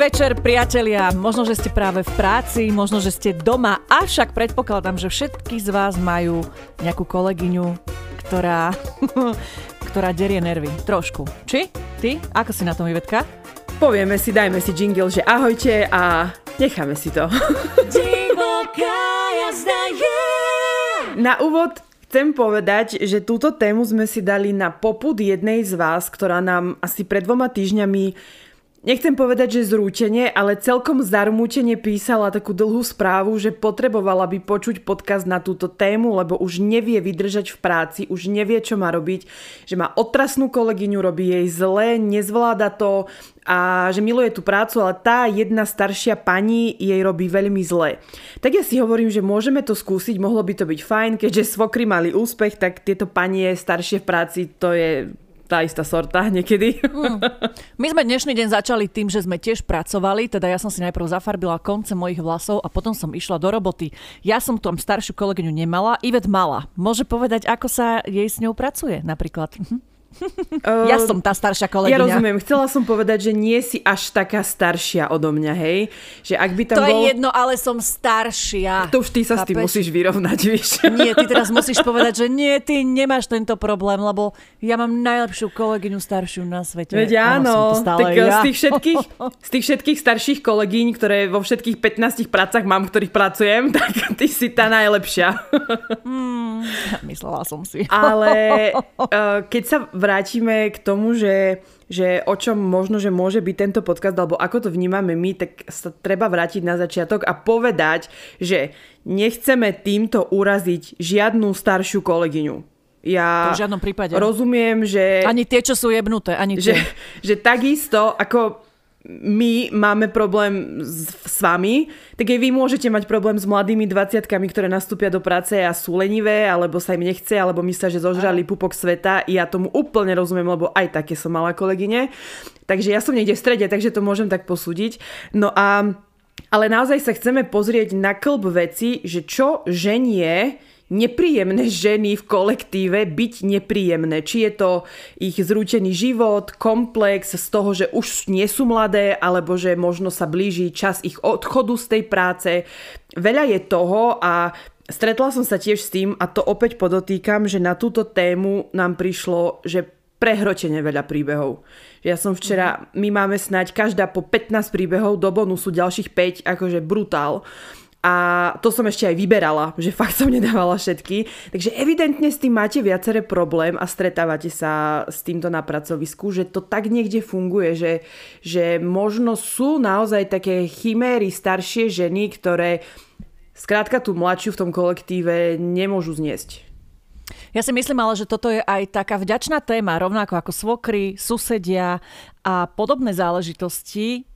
večer, priatelia. Možno, že ste práve v práci, možno, že ste doma, avšak predpokladám, že všetky z vás majú nejakú kolegyňu, ktorá, ktorá derie nervy. Trošku. Či? Ty? Ako si na tom, Ivetka? Povieme si, dajme si jingle, že ahojte a necháme si to. Na úvod chcem povedať, že túto tému sme si dali na poput jednej z vás, ktorá nám asi pred dvoma týždňami Nechcem povedať, že zrútenie, ale celkom zarmútene písala takú dlhú správu, že potrebovala by počuť podcast na túto tému, lebo už nevie vydržať v práci, už nevie, čo má robiť, že má otrasnú kolegyňu, robí jej zle, nezvláda to a že miluje tú prácu, ale tá jedna staršia pani jej robí veľmi zle. Tak ja si hovorím, že môžeme to skúsiť, mohlo by to byť fajn, keďže svokry mali úspech, tak tieto panie staršie v práci, to je tá istá sorta niekedy. Mm. My sme dnešný deň začali tým, že sme tiež pracovali, teda ja som si najprv zafarbila konce mojich vlasov a potom som išla do roboty. Ja som tam staršiu kolegyňu nemala, Ivet mala. Môže povedať, ako sa jej s ňou pracuje napríklad? Mhm. Ja som tá staršia kolegyňa. Ja rozumiem. Chcela som povedať, že nie si až taká staršia odo mňa, hej? Že ak by tam to bol... je jedno, ale som staršia. To už ty sa Chápeš? s tým musíš vyrovnať, vieš? Nie, ty teraz musíš povedať, že nie, ty nemáš tento problém, lebo ja mám najlepšiu kolegyňu staršiu na svete. Veď áno, tak ja. z, tých všetkých, z tých všetkých starších kolegyň, ktoré vo všetkých 15 prácach mám, ktorých pracujem, tak ty si tá najlepšia. Hmm, myslela som si. Ale uh, keď sa vrátime k tomu, že, že o čom možno, že môže byť tento podcast, alebo ako to vnímame my, tak sa treba vrátiť na začiatok a povedať, že nechceme týmto uraziť žiadnu staršiu kolegyňu. Ja v žiadnom prípade. rozumiem, že... Ani tie, čo sú jebnuté, ani tie. Že, že takisto, ako my máme problém s, s vami, tak aj vy môžete mať problém s mladými 20 ktoré nastúpia do práce a sú lenivé, alebo sa im nechce, alebo myslia, že zožrali pupok sveta. Ja tomu úplne rozumiem, lebo aj také som mala kolegyne. Takže ja som niekde v strede, takže to môžem tak posúdiť. No a ale naozaj sa chceme pozrieť na klb veci, že čo ženie nepríjemné ženy v kolektíve byť nepríjemné. Či je to ich zrútený život, komplex z toho, že už nie sú mladé, alebo že možno sa blíži čas ich odchodu z tej práce. Veľa je toho a stretla som sa tiež s tým, a to opäť podotýkam, že na túto tému nám prišlo, že prehrotene veľa príbehov. Ja som včera, my máme snať každá po 15 príbehov, do bonusu ďalších 5, akože brutál. A to som ešte aj vyberala, že fakt som nedávala všetky. Takže evidentne s tým máte viaceré problém a stretávate sa s týmto na pracovisku, že to tak niekde funguje, že, že možno sú naozaj také chiméry staršie ženy, ktoré skrátka tú mladšiu v tom kolektíve nemôžu zniesť. Ja si myslím ale, že toto je aj taká vďačná téma, rovnako ako svokry, susedia a podobné záležitosti,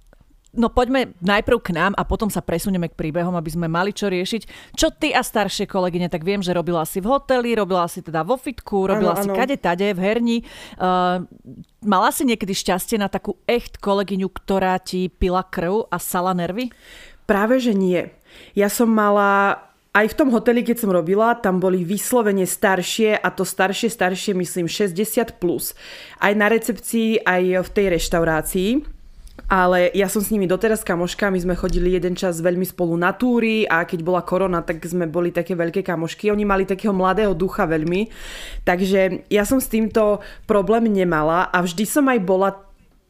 No poďme najprv k nám a potom sa presunieme k príbehom, aby sme mali čo riešiť. Čo ty a staršie kolegyne, tak viem, že robila si v hoteli, robila si teda vo fitku, robila ano, si ano. kade tade v herni. Uh, mala si niekedy šťastie na takú echt kolegyňu, ktorá ti pila krv a sala nervy? Práve, že nie. Ja som mala aj v tom hoteli, keď som robila, tam boli vyslovene staršie a to staršie, staršie myslím 60+. Plus. Aj na recepcii, aj v tej reštaurácii ale ja som s nimi doteraz kamoška, my sme chodili jeden čas veľmi spolu na túry a keď bola korona, tak sme boli také veľké kamošky. Oni mali takého mladého ducha veľmi, takže ja som s týmto problém nemala a vždy som aj bola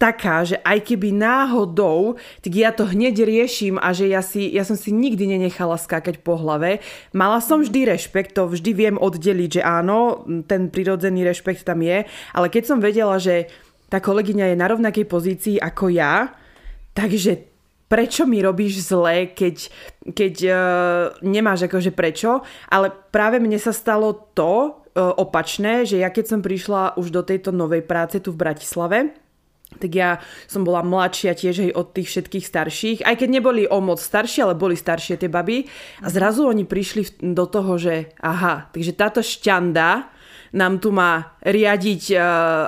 taká, že aj keby náhodou, tak ja to hneď riešim a že ja, si, ja som si nikdy nenechala skákať po hlave. Mala som vždy rešpekt, to vždy viem oddeliť, že áno, ten prirodzený rešpekt tam je, ale keď som vedela, že tá kolegyňa je na rovnakej pozícii ako ja, takže prečo mi robíš zle, keď, keď uh, nemáš akože prečo, ale práve mne sa stalo to uh, opačné, že ja keď som prišla už do tejto novej práce tu v Bratislave, tak ja som bola mladšia tiež aj od tých všetkých starších, aj keď neboli o moc staršie, ale boli staršie tie baby. A zrazu oni prišli do toho, že aha, takže táto šťanda nám tu má riadiť e,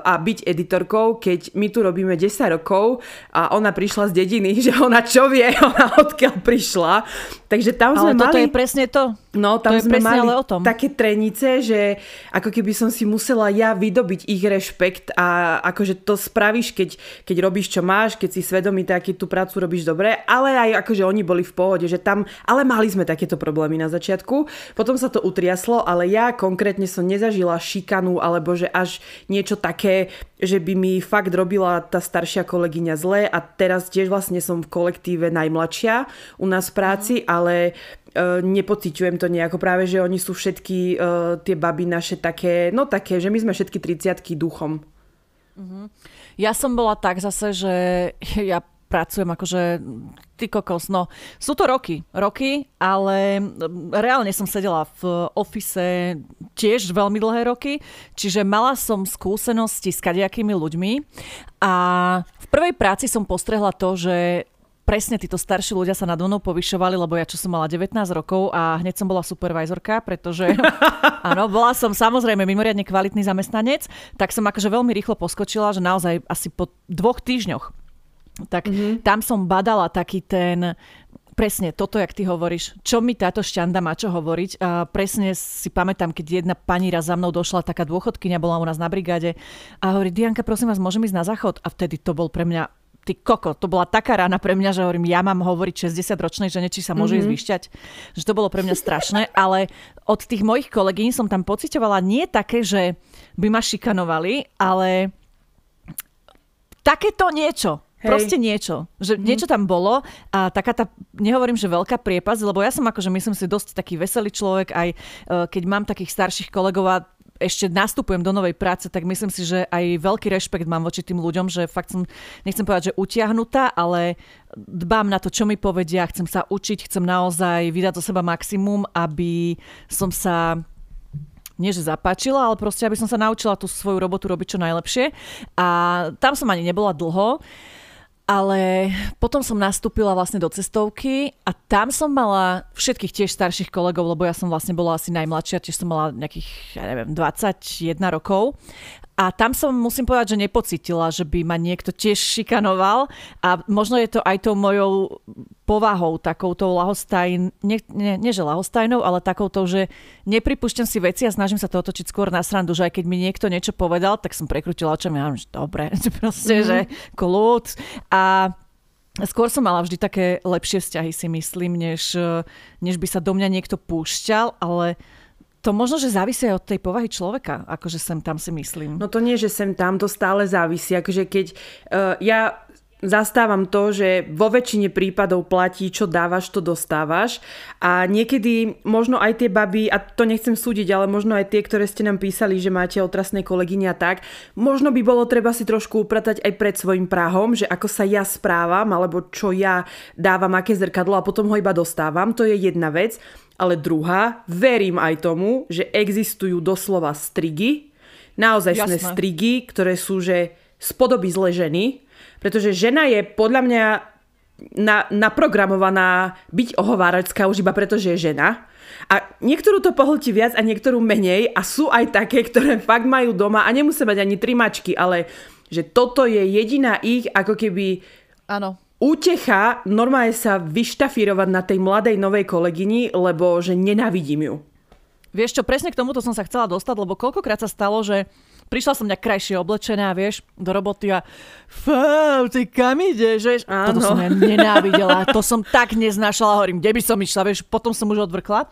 a byť editorkou, keď my tu robíme 10 rokov a ona prišla z dediny, že ona čo vie, ona odkiaľ prišla. Takže tam sme Ale toto mali... je presne to. No, tam to sme mali ale o tom. také trenice, že ako keby som si musela ja vydobiť ich rešpekt a akože to spravíš, keď, keď robíš, čo máš, keď si svedomý, aký tú prácu robíš dobre, ale aj akože oni boli v pohode, že tam, ale mali sme takéto problémy na začiatku, potom sa to utriaslo, ale ja konkrétne som nezažila šikanu, alebo že až niečo také, že by mi fakt robila tá staršia kolegyňa zle a teraz tiež vlastne som v kolektíve najmladšia u nás v práci, ale uh, nepociťujem to nejako. Práve, že oni sú všetky uh, tie baby naše také, no také, že my sme všetky 30 duchom. Uh-huh. Ja som bola tak zase, že ja pracujem akože ty kokos, no sú to roky, roky, ale reálne som sedela v ofise tiež veľmi dlhé roky, čiže mala som skúsenosti s kadejakými ľuďmi a v prvej práci som postrehla to, že presne títo starší ľudia sa nad mnou povyšovali, lebo ja čo som mala 19 rokov a hneď som bola supervisorka, pretože áno, bola som samozrejme mimoriadne kvalitný zamestnanec, tak som akože veľmi rýchlo poskočila, že naozaj asi po dvoch týždňoch tak mm-hmm. tam som badala taký ten presne toto, jak ty hovoríš, čo mi táto šťanda má čo hovoriť. A presne si pamätám, keď jedna pani raz za mnou došla, taká dôchodkynia bola u nás na brigáde a hovorí, Dianka, prosím vás, môžem ísť na záchod? A vtedy to bol pre mňa ty koko, to bola taká rána pre mňa, že hovorím, ja mám hovoriť 60-ročnej žene, či sa môže mm-hmm. ísť vyšťať. Že to bolo pre mňa strašné, ale od tých mojich kolegyň som tam pocitovala nie také, že by ma šikanovali, ale takéto niečo. Hej. Proste niečo. Že mm. niečo tam bolo a taká tá, nehovorím, že veľká priepas, lebo ja som akože myslím si dosť taký veselý človek, aj uh, keď mám takých starších kolegov a ešte nastupujem do novej práce, tak myslím si, že aj veľký rešpekt mám voči tým ľuďom, že fakt som, nechcem povedať, že utiahnutá, ale dbám na to, čo mi povedia, chcem sa učiť, chcem naozaj vydať zo seba maximum, aby som sa nie že zapáčila, ale proste, aby som sa naučila tú svoju robotu robiť čo najlepšie. A tam som ani nebola dlho. Ale potom som nastúpila vlastne do cestovky a tam som mala všetkých tiež starších kolegov, lebo ja som vlastne bola asi najmladšia, tiež som mala nejakých, ja neviem, 21 rokov. A tam som, musím povedať, že nepocitila, že by ma niekto tiež šikanoval a možno je to aj tou mojou povahou, takouto lahostajn, nie, nie, nie že lahostajnou, ale takouto, že nepripúšťam si veci a snažím sa to otočiť skôr na srandu, že aj keď mi niekto niečo povedal, tak som prekrutila očami a že dobre, proste, mm-hmm. že kľud. A Skôr som mala vždy také lepšie vzťahy, si myslím, než, než by sa do mňa niekto púšťal, ale to možno, že závisí od tej povahy človeka, akože sem tam si myslím. No to nie, že sem tam, to stále závisí. Akože keď uh, ja zastávam to, že vo väčšine prípadov platí, čo dávaš, to dostávaš. A niekedy možno aj tie baby, a to nechcem súdiť, ale možno aj tie, ktoré ste nám písali, že máte otrasné kolegyne a tak, možno by bolo treba si trošku upratať aj pred svojim prahom, že ako sa ja správam, alebo čo ja dávam, aké zrkadlo a potom ho iba dostávam. To je jedna vec. Ale druhá, verím aj tomu, že existujú doslova strigy, naozaj sme strigy, ktoré sú že spodoby zle ženy, pretože žena je podľa mňa na, naprogramovaná byť ohováracká už iba preto, že je žena. A niektorú to pohltí viac a niektorú menej a sú aj také, ktoré fakt majú doma a nemusia mať ani trimačky, ale že toto je jediná ich ako keby Áno útecha normálne sa vyštafírovať na tej mladej novej kolegyni, lebo že nenávidím ju. Vieš čo, presne k tomuto som sa chcela dostať, lebo koľkokrát sa stalo, že prišla som nejak krajšie oblečená, vieš, do roboty a fú, ty kam ideš, vieš? Áno. Toto som ja nenávidela, to som tak neznášala, hovorím, kde by som išla, vieš, potom som už odvrkla.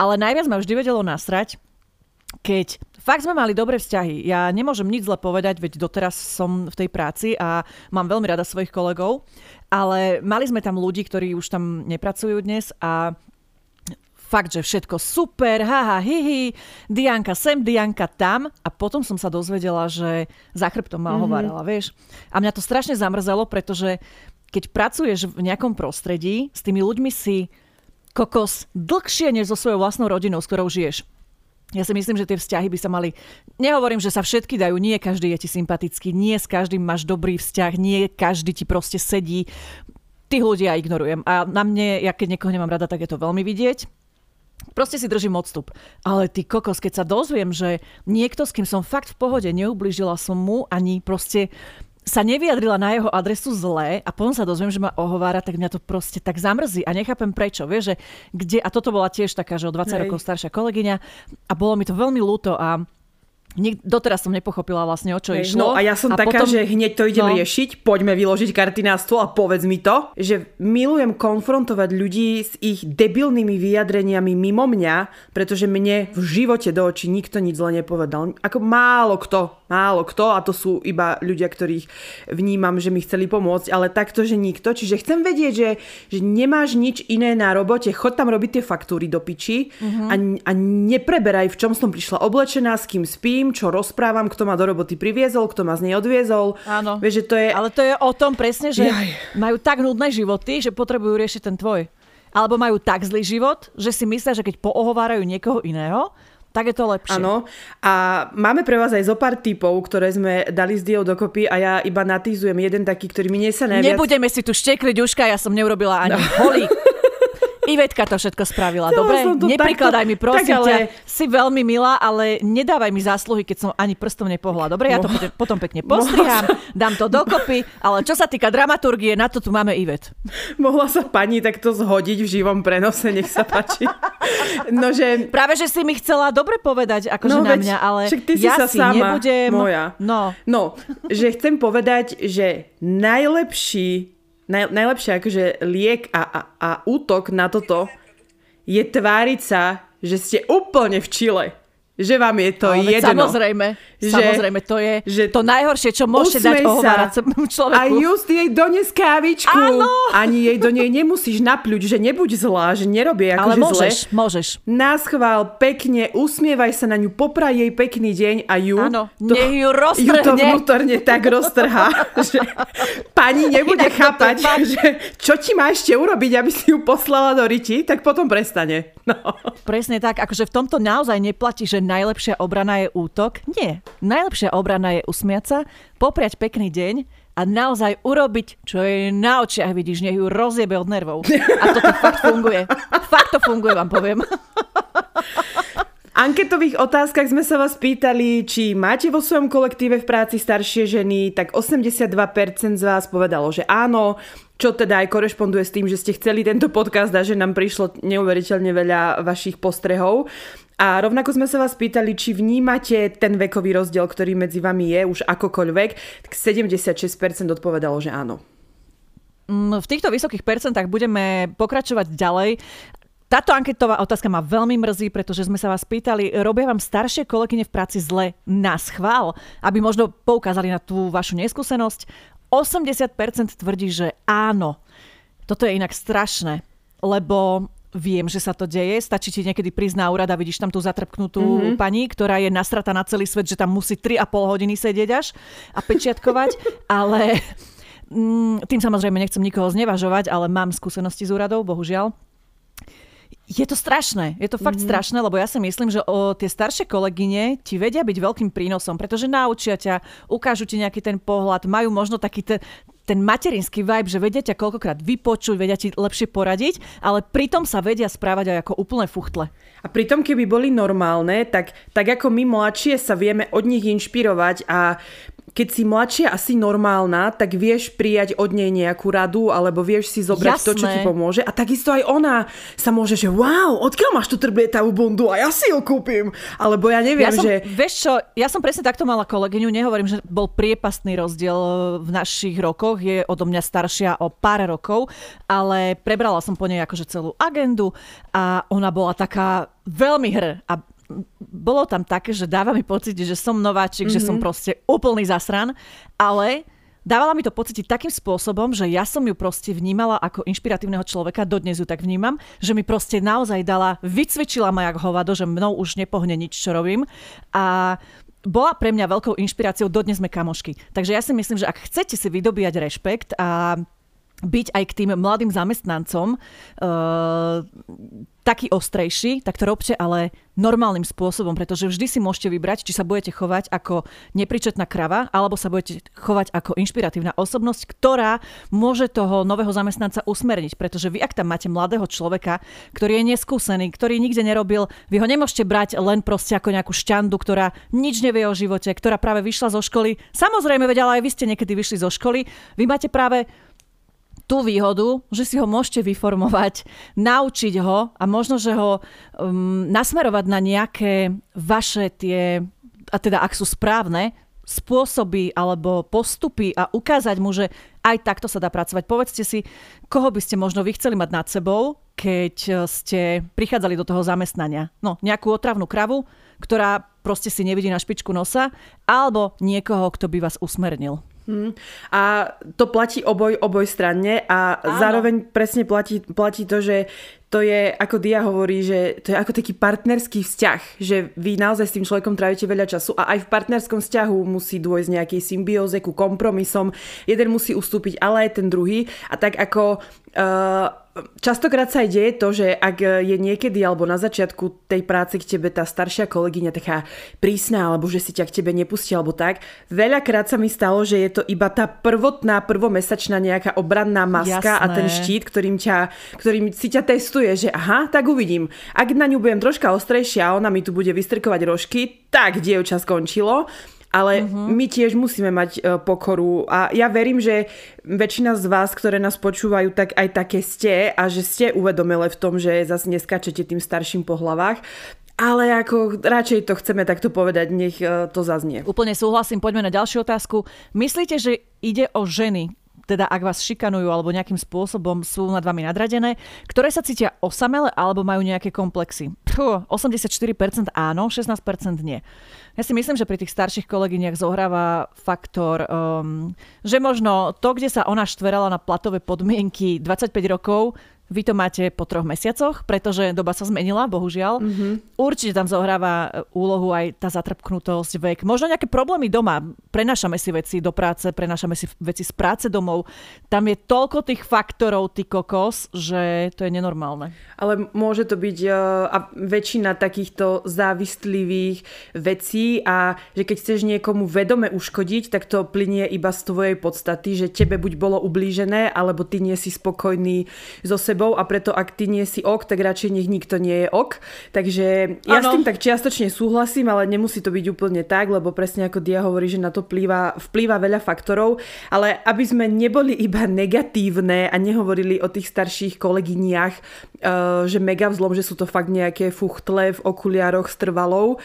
Ale najviac ma vždy vedelo nasrať, keď fakt sme mali dobré vzťahy. Ja nemôžem nič zle povedať, veď doteraz som v tej práci a mám veľmi rada svojich kolegov, ale mali sme tam ľudí, ktorí už tam nepracujú dnes a fakt, že všetko super, haha, hihi, Dianka sem, Dianka tam a potom som sa dozvedela, že za chrbtom ma mm-hmm. vieš. A mňa to strašne zamrzelo, pretože keď pracuješ v nejakom prostredí, s tými ľuďmi si kokos dlhšie než so svojou vlastnou rodinou, s ktorou žiješ. Ja si myslím, že tie vzťahy by sa mali... Nehovorím, že sa všetky dajú, nie každý je ti sympatický, nie s každým máš dobrý vzťah, nie každý ti proste sedí. Tých ľudí ja ignorujem. A na mne, ja keď niekoho nemám rada, tak je to veľmi vidieť. Proste si držím odstup. Ale ty kokos, keď sa dozviem, že niekto, s kým som fakt v pohode, neublížila som mu ani proste sa nevyjadrila na jeho adresu zle a potom sa dozviem, že ma ohovára, tak mňa to proste tak zamrzí a nechápem prečo. Vieš, že kde, a toto bola tiež taká, že o 20 Hej. rokov staršia kolegyňa a bolo mi to veľmi ľúto a Nik, doteraz som nepochopila vlastne, o čo Hej, išlo. No a ja som a taká, potom... že hneď to idem no. riešiť, poďme vyložiť karty na stôl a povedz mi to, že milujem konfrontovať ľudí s ich debilnými vyjadreniami mimo mňa, pretože mne v živote do očí nikto nič zle nepovedal. Ako málo kto, málo kto, a to sú iba ľudia, ktorých vnímam, že mi chceli pomôcť, ale takto, že nikto. Čiže chcem vedieť, že, že nemáš nič iné na robote, chod tam robiť tie faktúry do piči uh-huh. a, a nepreberaj, v čom som prišla oblečená, s kým spím, tým, čo rozprávam, kto ma do roboty priviezol, kto ma z nej odviezol. Áno. Vieš, že to je... Ale to je o tom presne, že Jaj. majú tak nudné životy, že potrebujú riešiť ten tvoj. Alebo majú tak zlý život, že si myslia, že keď poohovárajú niekoho iného, tak je to lepšie. Áno. A máme pre vás aj zo pár typov, ktoré sme dali s Diou dokopy a ja iba natýzujem jeden taký, ktorý mi sa najviac... Nebudeme si tu štekliť uška, ja som neurobila ani no. holí. Ivetka to všetko spravila, no, dobre? Neprikladaj takto, mi, prosím ťa. Si veľmi milá, ale nedávaj mi zásluhy, keď som ani prstom nepohla. Dobre, ja to no. potom pekne postrihám, dám to dokopy, ale čo sa týka dramaturgie, na to tu máme Ivet. Mohla sa pani takto zhodiť v živom prenose, nech sa páči. No, že... Práve, že si mi chcela dobre povedať, akože no, na mňa, ale ty si ja sa si sama, nebudem... Moja. No. no, že chcem povedať, že najlepší naj, najlepšie akože liek a, a, a útok na toto je tváriť sa, že ste úplne v Čile že vám je to Ale jedno. Samozrejme, že, samozrejme, to je že to najhoršie, čo môžete dať ohováracemu človeku. A just jej dones kávičku. Áno. Ani jej do nej nemusíš napľuť, že nebuď zlá, že nerobie akože Ale môžeš, zle. môžeš. Náschvál, pekne, usmievaj sa na ňu, popraj jej pekný deň a ju... Áno, to, nech ju roztrhne. Ju to vnútorne tak roztrhá, že pani nebude Inak chápať, že čo ti má ešte urobiť, aby si ju poslala do riti, tak potom prestane. No. Presne tak, akože v tomto naozaj neplatí, že najlepšia obrana je útok. Nie. Najlepšia obrana je usmiať sa, popriať pekný deň a naozaj urobiť, čo je na očiach vidíš, nech ju rozjebe od nervov. A toto fakt funguje. Fakt to funguje, vám poviem. anketových otázkach sme sa vás pýtali, či máte vo svojom kolektíve v práci staršie ženy, tak 82% z vás povedalo, že áno, čo teda aj korešponduje s tým, že ste chceli tento podcast a že nám prišlo neuveriteľne veľa vašich postrehov. A rovnako sme sa vás pýtali, či vnímate ten vekový rozdiel, ktorý medzi vami je už akokoľvek, tak 76% odpovedalo, že áno. Mm, v týchto vysokých percentách budeme pokračovať ďalej. Táto anketová otázka ma veľmi mrzí, pretože sme sa vás pýtali, robia vám staršie kolegyne v práci zle na schvál, aby možno poukázali na tú vašu neskúsenosť. 80% tvrdí, že áno. Toto je inak strašné, lebo Viem, že sa to deje. Stačí ti niekedy prísť na úrad a vidíš tam tú zatrpknutú mm-hmm. pani, ktorá je nasrata na celý svet, že tam musí 3,5 hodiny sedieť až a pečiatkovať. ale mm, tým samozrejme nechcem nikoho znevažovať, ale mám skúsenosti z úradov, bohužiaľ. Je to strašné, je to fakt mm-hmm. strašné, lebo ja si myslím, že o tie staršie kolegyne ti vedia byť veľkým prínosom, pretože naučia ťa, ukážu ti nejaký ten pohľad, majú možno taký ten, ten materinský vibe, že vedia ťa koľkokrát vypočuť, vedia ti lepšie poradiť, ale pritom sa vedia správať aj ako úplne fuchtle. A pritom, keby boli normálne, tak, tak ako my mladšie sa vieme od nich inšpirovať a keď si mladšia asi normálna, tak vieš prijať od nej nejakú radu alebo vieš si zobrať Jasné. to, čo ti pomôže. A takisto aj ona sa môže, že wow, odkiaľ máš tú trblietavú bundu a ja si ju kúpim. Alebo ja neviem, ja som, že... Vieš čo, ja som presne takto mala kolegyňu, nehovorím, že bol priepastný rozdiel v našich rokoch, je odo mňa staršia o pár rokov, ale prebrala som po nej akože celú agendu a ona bola taká veľmi hr a bolo tam také, že dáva mi pocit, že som nováčik, mm-hmm. že som mhm. proste úplný zasran, ale dávala mi to pocítiť takým spôsobom, že ja som ju proste vnímala ako inšpiratívneho človeka, dodnes ju tak vnímam, že mi proste naozaj dala, vycvičila ma jak hovado, že mnou už nepohne nič, čo robím. A bola pre mňa veľkou inšpiráciou, dodnes sme kamošky. Takže ja si myslím, že ak chcete si vydobíjať rešpekt a byť aj k tým mladým zamestnancom uh, taký ostrejší, tak to robte ale normálnym spôsobom, pretože vždy si môžete vybrať, či sa budete chovať ako nepričetná krava, alebo sa budete chovať ako inšpiratívna osobnosť, ktorá môže toho nového zamestnanca usmerniť. Pretože vy, ak tam máte mladého človeka, ktorý je neskúsený, ktorý nikde nerobil, vy ho nemôžete brať len proste ako nejakú šťandu, ktorá nič nevie o živote, ktorá práve vyšla zo školy. Samozrejme, veď ale aj vy ste niekedy vyšli zo školy. Vy máte práve tú výhodu, že si ho môžete vyformovať, naučiť ho a možno, že ho um, nasmerovať na nejaké vaše tie, a teda ak sú správne, spôsoby alebo postupy a ukázať mu, že aj takto sa dá pracovať. Povedzte si, koho by ste možno vy chceli mať nad sebou, keď ste prichádzali do toho zamestnania. No, nejakú otravnú kravu, ktorá proste si nevidí na špičku nosa, alebo niekoho, kto by vás usmernil. Hmm. A to platí oboj, oboj stranne a Áno. zároveň presne platí, platí to, že to je, ako Dia hovorí, že to je ako taký partnerský vzťah, že vy naozaj s tým človekom trávite veľa času a aj v partnerskom vzťahu musí dôjsť nejakej symbióze ku kompromisom. Jeden musí ustúpiť, ale aj ten druhý. A tak ako uh, Častokrát sa aj deje to, že ak je niekedy alebo na začiatku tej práce k tebe tá staršia kolegyňa taká prísna alebo že si ťa k tebe nepustí alebo tak, veľakrát sa mi stalo, že je to iba tá prvotná, prvomesačná nejaká obranná maska Jasné. a ten štít, ktorým, ťa, ktorým si ťa testuje, že aha, tak uvidím. Ak na ňu budem troška ostrejšia a ona mi tu bude vystrkovať rožky, tak dievča skončilo ale uh-huh. my tiež musíme mať uh, pokoru a ja verím, že väčšina z vás, ktoré nás počúvajú, tak aj také ste a že ste uvedomile v tom, že zase neskačete tým starším po hlavách. Ale ako radšej to chceme takto povedať, nech uh, to zaznie. Úplne súhlasím, poďme na ďalšiu otázku. Myslíte, že ide o ženy, teda ak vás šikanujú alebo nejakým spôsobom sú nad vami nadradené, ktoré sa cítia osamele alebo majú nejaké komplexy? Puh, 84% áno, 16% nie. Ja si myslím, že pri tých starších kolegyniach zohráva faktor, um, že možno to, kde sa ona štverala na platové podmienky 25 rokov, vy to máte po troch mesiacoch, pretože doba sa zmenila, bohužiaľ. Mm-hmm. Určite tam zohráva e, úlohu aj tá zatrpknutosť, vek. Možno nejaké problémy doma. Prenášame si veci do práce, prenášame si veci z práce domov. Tam je toľko tých faktorov, ty kokos, že to je nenormálne. Ale môže to byť uh, a väčšina takýchto závistlivých vecí a že keď chceš niekomu vedome uškodiť, tak to plinie iba z tvojej podstaty, že tebe buď bolo ublížené, alebo ty nie si spokojný so sebou sebou a preto ak ty nie si ok, tak radšej nech nikto nie je ok. Takže ja ano. s tým tak čiastočne súhlasím, ale nemusí to byť úplne tak, lebo presne ako Dia hovorí, že na to vplýva, vplýva veľa faktorov, ale aby sme neboli iba negatívne a nehovorili o tých starších kolegyniach, uh, že mega vzlom, že sú to fakt nejaké fuchtle v okuliároch s trvalou,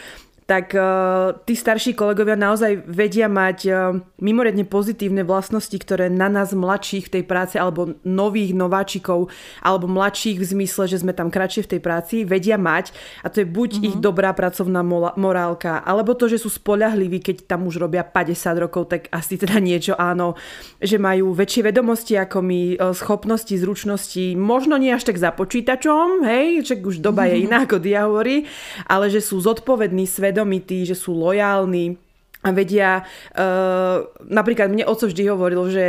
tak uh, tí starší kolegovia naozaj vedia mať uh, mimoriadne pozitívne vlastnosti, ktoré na nás mladších v tej práci alebo nových nováčikov alebo mladších v zmysle, že sme tam kratšie v tej práci, vedia mať a to je buď mm-hmm. ich dobrá pracovná morálka, alebo to, že sú spoľahliví, keď tam už robia 50 rokov, tak asi teda niečo áno, že majú väčšie vedomosti ako my, uh, schopnosti, zručnosti, možno nie až tak za počítačom, hej, čak už doba je iná, ako dia hovorí, ale že sú zodpovední, svedom svedomití, že sú lojálni a vedia, uh, napríklad mne oco vždy hovoril, že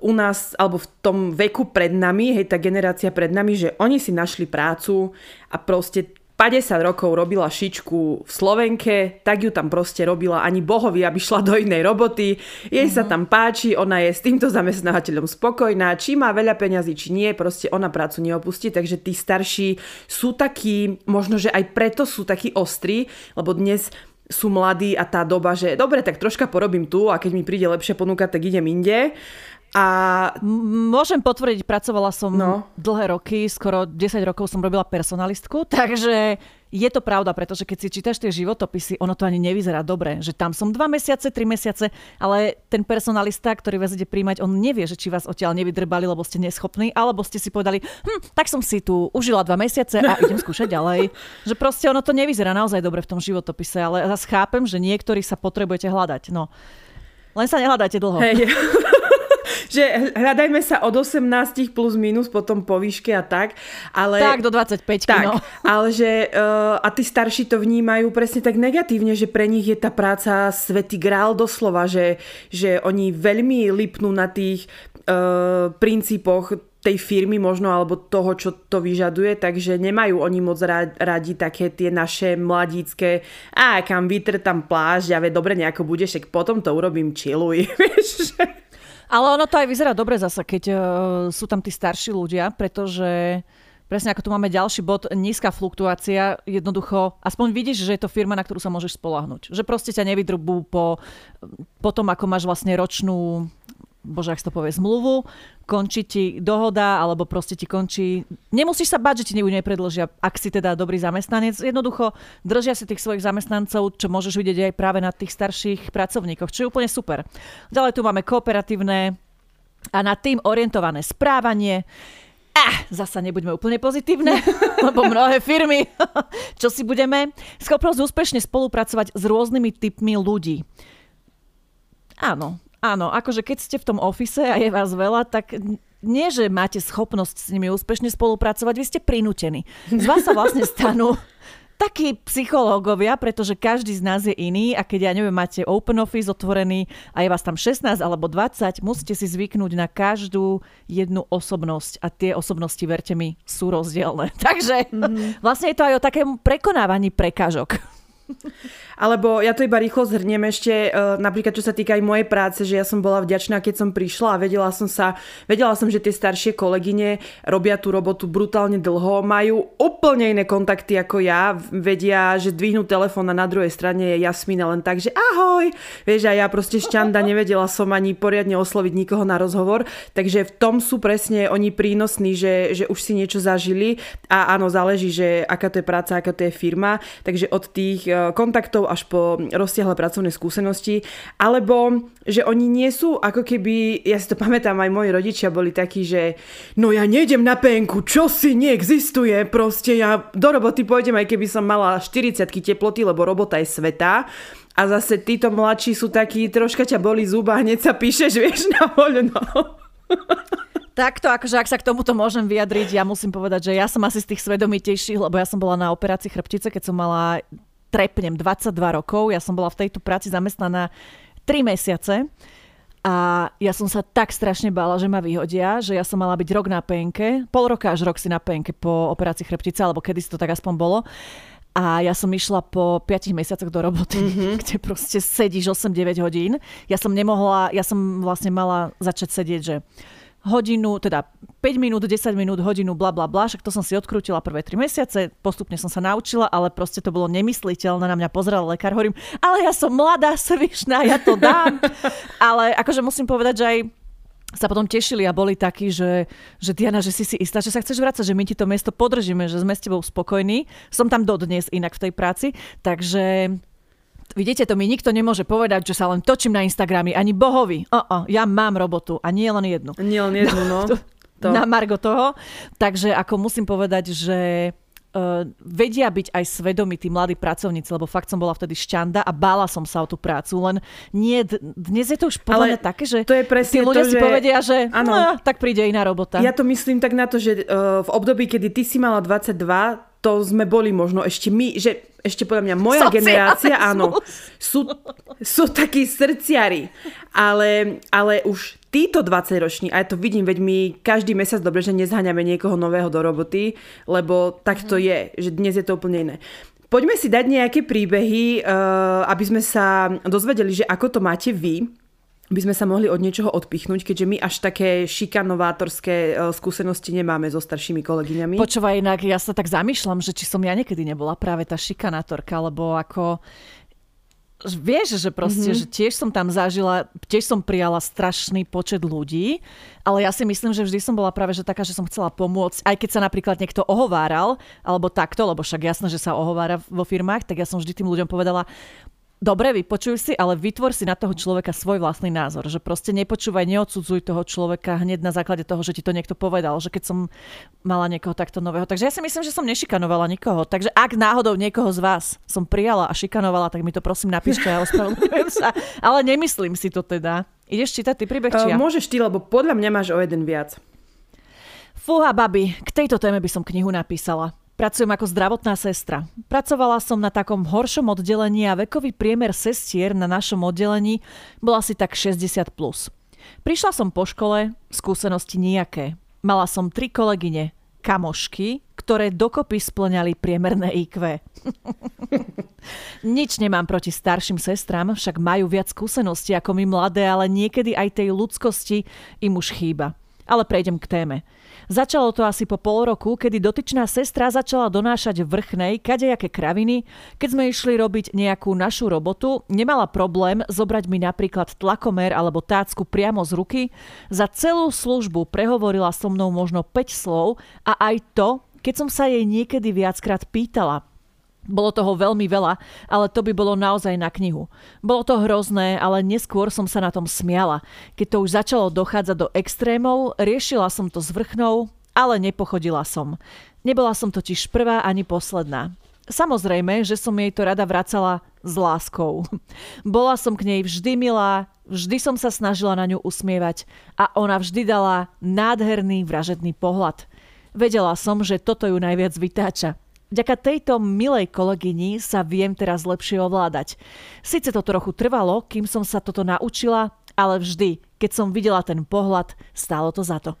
u nás, alebo v tom veku pred nami, hej, tá generácia pred nami, že oni si našli prácu a proste 50 rokov robila šičku v Slovenke, tak ju tam proste robila ani bohovi, aby šla do inej roboty. Jej uh-huh. sa mhm. tam páči, ona je s týmto zamestnávateľom spokojná, či má veľa peňazí, či nie, proste ona prácu neopustí, takže tí starší sú takí, možno, že aj preto sú takí ostrí, lebo dnes sú mladí a tá doba, že dobre, tak troška porobím tu a keď mi príde lepšia ponuka, tak idem inde. A môžem potvrdiť, pracovala som no. dlhé roky, skoro 10 rokov som robila personalistku, takže je to pravda, pretože keď si čítaš tie životopisy, ono to ani nevyzerá dobre, že tam som 2 mesiace, 3 mesiace, ale ten personalista, ktorý vás ide príjmať, on nevie, že či vás odtiaľ nevydrbali, lebo ste neschopní, alebo ste si povedali, hm, tak som si tu užila 2 mesiace a idem skúšať ďalej. Že proste ono to nevyzerá naozaj dobre v tom životopise, ale zase chápem, že niektorí sa potrebujete hľadať. No. Len sa nehľadáte dlho. Hey že hľadajme sa od 18 plus minus potom po výške a tak. Ale, tak, do 25 tak, no. Ale že uh, a tí starší to vnímajú presne tak negatívne, že pre nich je tá práca svetý grál doslova, že, že oni veľmi lipnú na tých princípoch tej firmy možno, alebo toho, čo to vyžaduje, takže nemajú oni moc radi také tie naše mladícké a kam vytr tam plášť a ve, dobre nejako bude, však potom to urobím chilluj, vieš. Ale ono to aj vyzerá dobre zasa, keď uh, sú tam tí starší ľudia, pretože presne ako tu máme ďalší bod, nízka fluktuácia, jednoducho, aspoň vidíš, že je to firma, na ktorú sa môžeš spolahnuť. Že proste ťa nevydrubú po, po tom, ako máš vlastne ročnú bože, ak to povie, zmluvu, končí ti dohoda, alebo proste ti končí... Nemusíš sa báť, že ti ju nepredložia, ak si teda dobrý zamestnanec. Jednoducho držia si tých svojich zamestnancov, čo môžeš vidieť aj práve na tých starších pracovníkoch, čo je úplne super. Ďalej tu máme kooperatívne a na tým orientované správanie. Ah, zasa nebuďme úplne pozitívne, lebo mnohé firmy, čo si budeme, schopnosť úspešne spolupracovať s rôznymi typmi ľudí. Áno, Áno, akože keď ste v tom ofise a je vás veľa, tak nie, že máte schopnosť s nimi úspešne spolupracovať, vy ste prinútení. Z vás sa vlastne stanú takí psychológovia, pretože každý z nás je iný a keď, ja neviem, máte open office otvorený a je vás tam 16 alebo 20, musíte si zvyknúť na každú jednu osobnosť a tie osobnosti, verte mi, sú rozdielne. Takže mm-hmm. vlastne je to aj o takému prekonávaní prekážok. Alebo ja to iba rýchlo zhrniem ešte, uh, napríklad čo sa týka aj mojej práce, že ja som bola vďačná, keď som prišla a vedela som sa, vedela som, že tie staršie kolegyne robia tú robotu brutálne dlho, majú úplne iné kontakty ako ja, vedia, že dvihnú telefón a na druhej strane je Jasmina len tak, že ahoj, vieš, a ja proste šťanda nevedela som ani poriadne osloviť nikoho na rozhovor, takže v tom sú presne oni prínosní, že, že už si niečo zažili. A áno, záleží, že aká to je práca, aká to je firma, takže od tých e, kontaktov až po rozsiahle pracovné skúsenosti, alebo že oni nie sú ako keby, ja si to pamätám, aj moji rodičia boli takí, že no ja nejdem na penku, čo si neexistuje, proste ja do roboty pôjdem, aj keby som mala 40 teploty, lebo robota je sveta. A zase títo mladší sú takí, troška ťa boli zuba, hneď sa píšeš, vieš, na voľno. Takto, akože ak sa k tomuto môžem vyjadriť, ja musím povedať, že ja som asi z tých svedomitejších, lebo ja som bola na operácii chrbtice, keď som mala trepnem 22 rokov. Ja som bola v tejto práci zamestnaná 3 mesiace. A ja som sa tak strašne bála, že ma vyhodia, že ja som mala byť rok na penke, pol roka až rok si na penke po operácii chrbtice, alebo kedy si to tak aspoň bolo. A ja som išla po 5 mesiacoch do roboty, mm-hmm. kde proste sedíš 8-9 hodín. Ja som nemohla, ja som vlastne mala začať sedieť, že hodinu, teda 5 minút, 10 minút, hodinu, bla bla bla, však to som si odkrútila prvé 3 mesiace, postupne som sa naučila, ale proste to bolo nemysliteľné, na mňa pozrel lekár, hovorím, ale ja som mladá, svišná, ja to dám. ale akože musím povedať, že aj sa potom tešili a boli takí, že, že Diana, že si si istá, že sa chceš vrácať, že my ti to miesto podržíme, že sme s tebou spokojní. Som tam dodnes inak v tej práci, takže Vidíte, to mi nikto nemôže povedať, že sa len točím na Instagramy, ani bohovi. O, ja mám robotu a nie len jednu. Nie len jednu, no. To. Na margo toho. Takže ako musím povedať, že uh, vedia byť aj svedomí tí mladí pracovníci, lebo fakt som bola vtedy šťanda a bála som sa o tú prácu, len nie, dnes je to už podľa mňa také, že to je tí ľudia to, si že... povedia, že ano, no, tak príde iná robota. Ja to myslím tak na to, že uh, v období, kedy ty si mala 22, to sme boli možno ešte my, že ešte podľa mňa moja Socializmus. generácia, áno, sú, sú takí srdciari, ale, ale už títo 20 roční, a ja to vidím, veď my každý mesiac dobre, že nezháňame niekoho nového do roboty, lebo tak to mhm. je, že dnes je to úplne iné. Poďme si dať nejaké príbehy, uh, aby sme sa dozvedeli, že ako to máte vy by sme sa mohli od niečoho odpichnúť, keďže my až také šikanovátorské e, skúsenosti nemáme so staršími kolegyňami. Počúvaj, inak ja sa tak zamýšľam, že či som ja niekedy nebola práve tá šikanátorka, lebo ako vieš, že proste, mm-hmm. že tiež som tam zažila, tiež som prijala strašný počet ľudí, ale ja si myslím, že vždy som bola práve že taká, že som chcela pomôcť, aj keď sa napríklad niekto ohováral, alebo takto, lebo však jasné, že sa ohovára vo firmách, tak ja som vždy tým ľuďom povedala, dobre, vypočuj si, ale vytvor si na toho človeka svoj vlastný názor. Že proste nepočúvaj, neodsudzuj toho človeka hneď na základe toho, že ti to niekto povedal. Že keď som mala niekoho takto nového. Takže ja si myslím, že som nešikanovala nikoho. Takže ak náhodou niekoho z vás som prijala a šikanovala, tak mi to prosím napíšte a ospravedlňujem sa. Ale nemyslím si to teda. Ideš čítať ty príbeh, či ja? Môžeš ty, lebo podľa mňa máš o jeden viac. Fúha, babi, k tejto téme by som knihu napísala. Pracujem ako zdravotná sestra. Pracovala som na takom horšom oddelení a vekový priemer sestier na našom oddelení bol asi tak 60+. Plus. Prišla som po škole, skúsenosti nejaké. Mala som tri kolegyne, kamošky, ktoré dokopy splňali priemerné IQ. Nič nemám proti starším sestram, však majú viac skúseností ako my mladé, ale niekedy aj tej ľudskosti im už chýba. Ale prejdem k téme. Začalo to asi po pol roku, kedy dotyčná sestra začala donášať vrchnej kadejaké kraviny. Keď sme išli robiť nejakú našu robotu, nemala problém zobrať mi napríklad tlakomer alebo tácku priamo z ruky. Za celú službu prehovorila so mnou možno 5 slov a aj to, keď som sa jej niekedy viackrát pýtala, bolo toho veľmi veľa, ale to by bolo naozaj na knihu. Bolo to hrozné, ale neskôr som sa na tom smiala. Keď to už začalo dochádzať do extrémov, riešila som to s vrchnou, ale nepochodila som. Nebola som totiž prvá ani posledná. Samozrejme, že som jej to rada vracala s láskou. Bola som k nej vždy milá, vždy som sa snažila na ňu usmievať a ona vždy dala nádherný vražedný pohľad. Vedela som, že toto ju najviac vytáča. Vďaka tejto milej kolegyni sa viem teraz lepšie ovládať. Sice to trochu trvalo, kým som sa toto naučila, ale vždy, keď som videla ten pohľad, stálo to za to.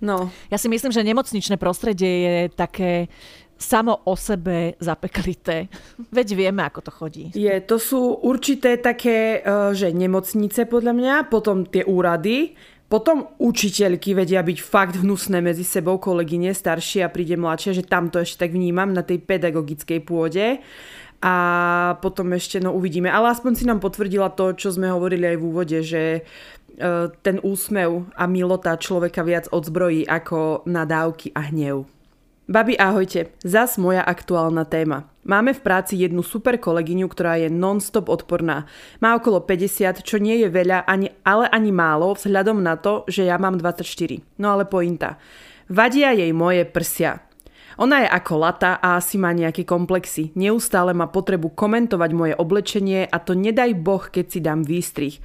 No. Ja si myslím, že nemocničné prostredie je také samo o sebe zapeklité. Veď vieme, ako to chodí. Je, to sú určité také, eh, že nemocnice podľa mňa, potom tie úrady, potom učiteľky vedia byť fakt hnusné medzi sebou, kolegyne staršie a príde mladšia, že tam to ešte tak vnímam na tej pedagogickej pôde. A potom ešte, no uvidíme. Ale aspoň si nám potvrdila to, čo sme hovorili aj v úvode, že e, ten úsmev a milota človeka viac odzbrojí ako nadávky a hnev. Babi, ahojte. Zas moja aktuálna téma. Máme v práci jednu super kolegyňu, ktorá je non-stop odporná. Má okolo 50, čo nie je veľa, ani, ale ani málo, vzhľadom na to, že ja mám 24. No ale pointa. Vadia jej moje prsia. Ona je ako lata a asi má nejaké komplexy. Neustále má potrebu komentovať moje oblečenie a to nedaj boh, keď si dám výstrih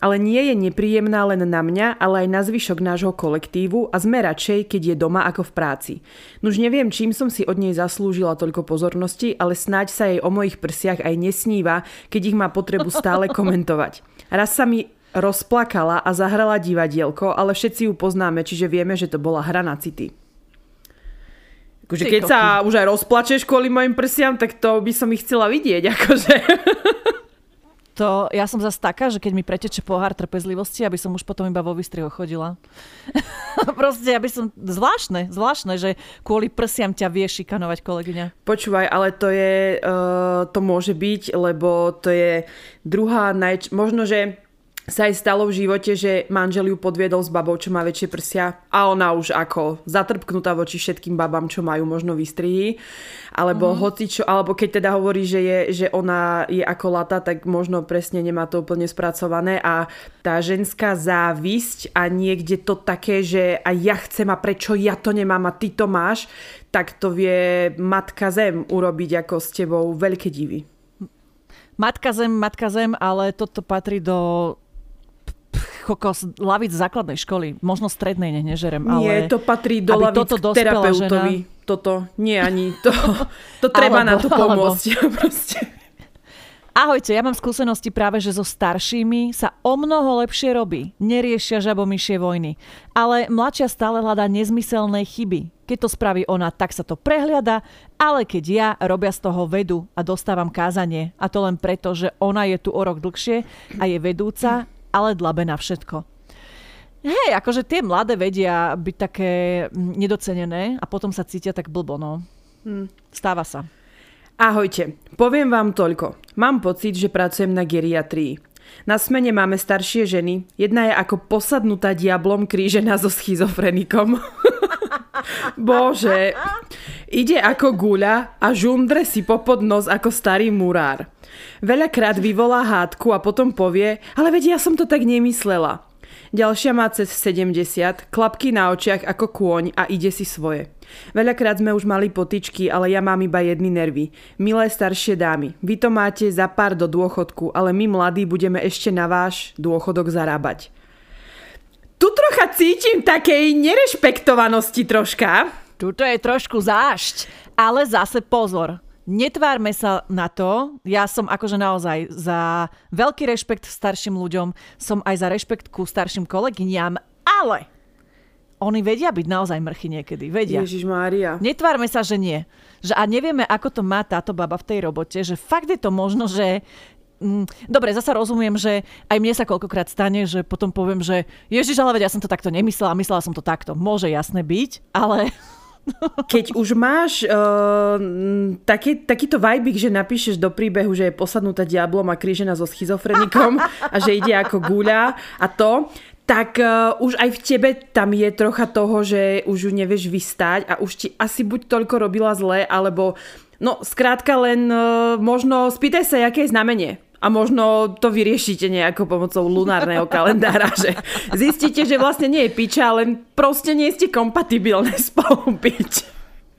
ale nie je nepríjemná len na mňa, ale aj na zvyšok nášho kolektívu a sme radšej, keď je doma ako v práci. Nuž neviem, čím som si od nej zaslúžila toľko pozornosti, ale snáď sa jej o mojich prsiach aj nesníva, keď ich má potrebu stále komentovať. Raz sa mi rozplakala a zahrala divadielko, ale všetci ju poznáme, čiže vieme, že to bola hra na city. Akože keď sa už aj rozplačeš kvôli mojim prsiam, tak to by som ich chcela vidieť. Akože. To, ja som zase taká, že keď mi preteče pohár trpezlivosti, aby som už potom iba vo výstrihu chodila. Proste, aby som... Zvláštne, zvláštne, že kvôli prsiam ťa vie šikanovať kolegyňa. Počúvaj, ale to je... Uh, to môže byť, lebo to je druhá najč... Možno, že sa aj stalo v živote, že manžel ju podviedol s babou, čo má väčšie prsia a ona už ako zatrpknutá voči všetkým babám, čo majú možno výstrihy. Alebo mm-hmm. hoci čo, alebo keď teda hovorí, že, je, že ona je ako lata, tak možno presne nemá to úplne spracované a tá ženská závisť a niekde to také, že a ja chcem a prečo ja to nemám a ty to máš, tak to vie matka zem urobiť ako s tebou veľké divy. Matka zem, matka zem, ale toto patrí do kokos lavic základnej školy, možno strednej ne, nežerem, ale... Nie, to patrí do lavic toto k terapeutovi. Žena... Toto, nie ani to. To treba alebo, na to pomôcť. Alebo... Ahojte, ja mám skúsenosti práve, že so staršími sa o mnoho lepšie robí. Neriešia žabomyšie vojny. Ale mladšia stále hľadá nezmyselné chyby. Keď to spraví ona, tak sa to prehliada, ale keď ja robia z toho vedu a dostávam kázanie, a to len preto, že ona je tu o rok dlhšie a je vedúca, ale dlabe na všetko. Hej, akože tie mladé vedia byť také mm, nedocenené a potom sa cítia tak blbo, no. Hm. Stáva sa. Ahojte, poviem vám toľko. Mám pocit, že pracujem na geriatrii. Na smene máme staršie ženy. Jedna je ako posadnutá diablom krížená so schizofrenikom. Bože. Ide ako guľa a žundre si popod nos ako starý murár. Veľakrát vyvolá hádku a potom povie, ale veď ja som to tak nemyslela. Ďalšia má cez 70, klapky na očiach ako kôň a ide si svoje. Veľakrát sme už mali potičky, ale ja mám iba jedny nervy. Milé staršie dámy, vy to máte za pár do dôchodku, ale my mladí budeme ešte na váš dôchodok zarábať. Tu trocha cítim takej nerešpektovanosti troška. Tuto je trošku zášť, ale zase pozor Netvárme sa na to, ja som akože naozaj za veľký rešpekt starším ľuďom, som aj za rešpekt ku starším kolegyňam, ale oni vedia byť naozaj mrchy niekedy, vedia. Ježiš Mária. Netvárme sa, že nie. Že a nevieme, ako to má táto baba v tej robote, že fakt je to možno, že mm, Dobre, zasa rozumiem, že aj mne sa koľkokrát stane, že potom poviem, že Ježiš, ale veď ja som to takto nemyslela, myslela som to takto. Môže jasné byť, ale keď už máš uh, taký, takýto vajbik, že napíšeš do príbehu, že je posadnutá diablom a krížená so schizofrenikom a že ide ako guľa a to, tak uh, už aj v tebe tam je trocha toho, že už ju nevieš vystať a už ti asi buď toľko robila zle, alebo no skrátka len uh, možno spýtaj sa, aké je znamenie a možno to vyriešite nejako pomocou lunárneho kalendára, že zistíte, že vlastne nie je piča, len proste nie ste kompatibilné spolu byť.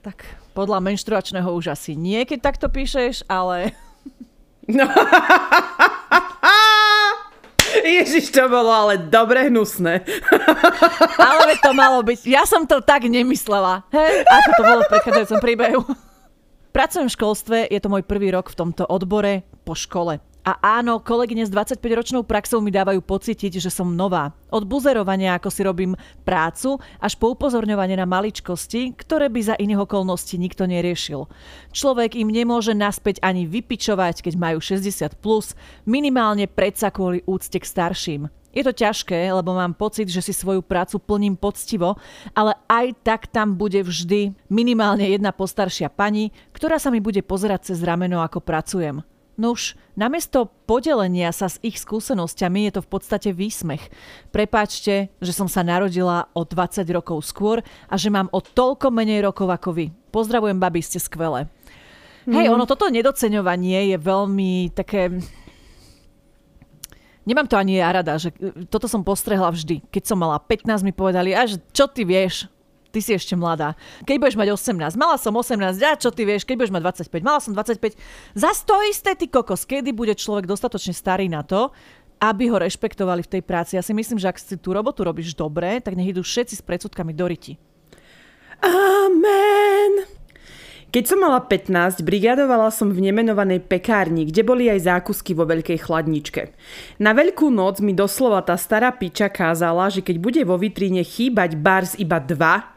Tak podľa menštruačného už asi nie, keď takto píšeš, ale... No. Ježiš, to bolo ale dobre hnusné. ale to malo byť. Ja som to tak nemyslela. Hej, ako to bolo v predchádzajúcom príbehu. Pracujem v školstve, je to môj prvý rok v tomto odbore po škole. A áno, kolegyne s 25-ročnou praxou mi dávajú pocítiť, že som nová. Od buzerovania, ako si robím prácu, až po upozorňovanie na maličkosti, ktoré by za iných okolností nikto neriešil. Človek im nemôže naspäť ani vypičovať, keď majú 60+, plus, minimálne predsa kvôli úcte k starším. Je to ťažké, lebo mám pocit, že si svoju prácu plním poctivo, ale aj tak tam bude vždy minimálne jedna postaršia pani, ktorá sa mi bude pozerať cez rameno, ako pracujem. Nuž, namiesto podelenia sa s ich skúsenosťami je to v podstate výsmech. Prepáčte, že som sa narodila o 20 rokov skôr a že mám o toľko menej rokov ako vy. Pozdravujem, babi, ste skvelé. Mm. Hej, ono toto nedoceňovanie je veľmi také... Nemám to ani ja rada, že toto som postrehla vždy. Keď som mala 15, mi povedali, až čo ty vieš, ty si ešte mladá. Keď budeš mať 18, mala som 18, a čo ty vieš, keď budeš mať 25, mala som 25. Zas to isté, ty kokos, kedy bude človek dostatočne starý na to, aby ho rešpektovali v tej práci. Ja si myslím, že ak si tú robotu robíš dobre, tak nech idú všetci s predsudkami do riti. Amen. Keď som mala 15, brigadovala som v nemenovanej pekárni, kde boli aj zákusky vo veľkej chladničke. Na veľkú noc mi doslova tá stará piča kázala, že keď bude vo vitríne chýbať bars iba dva,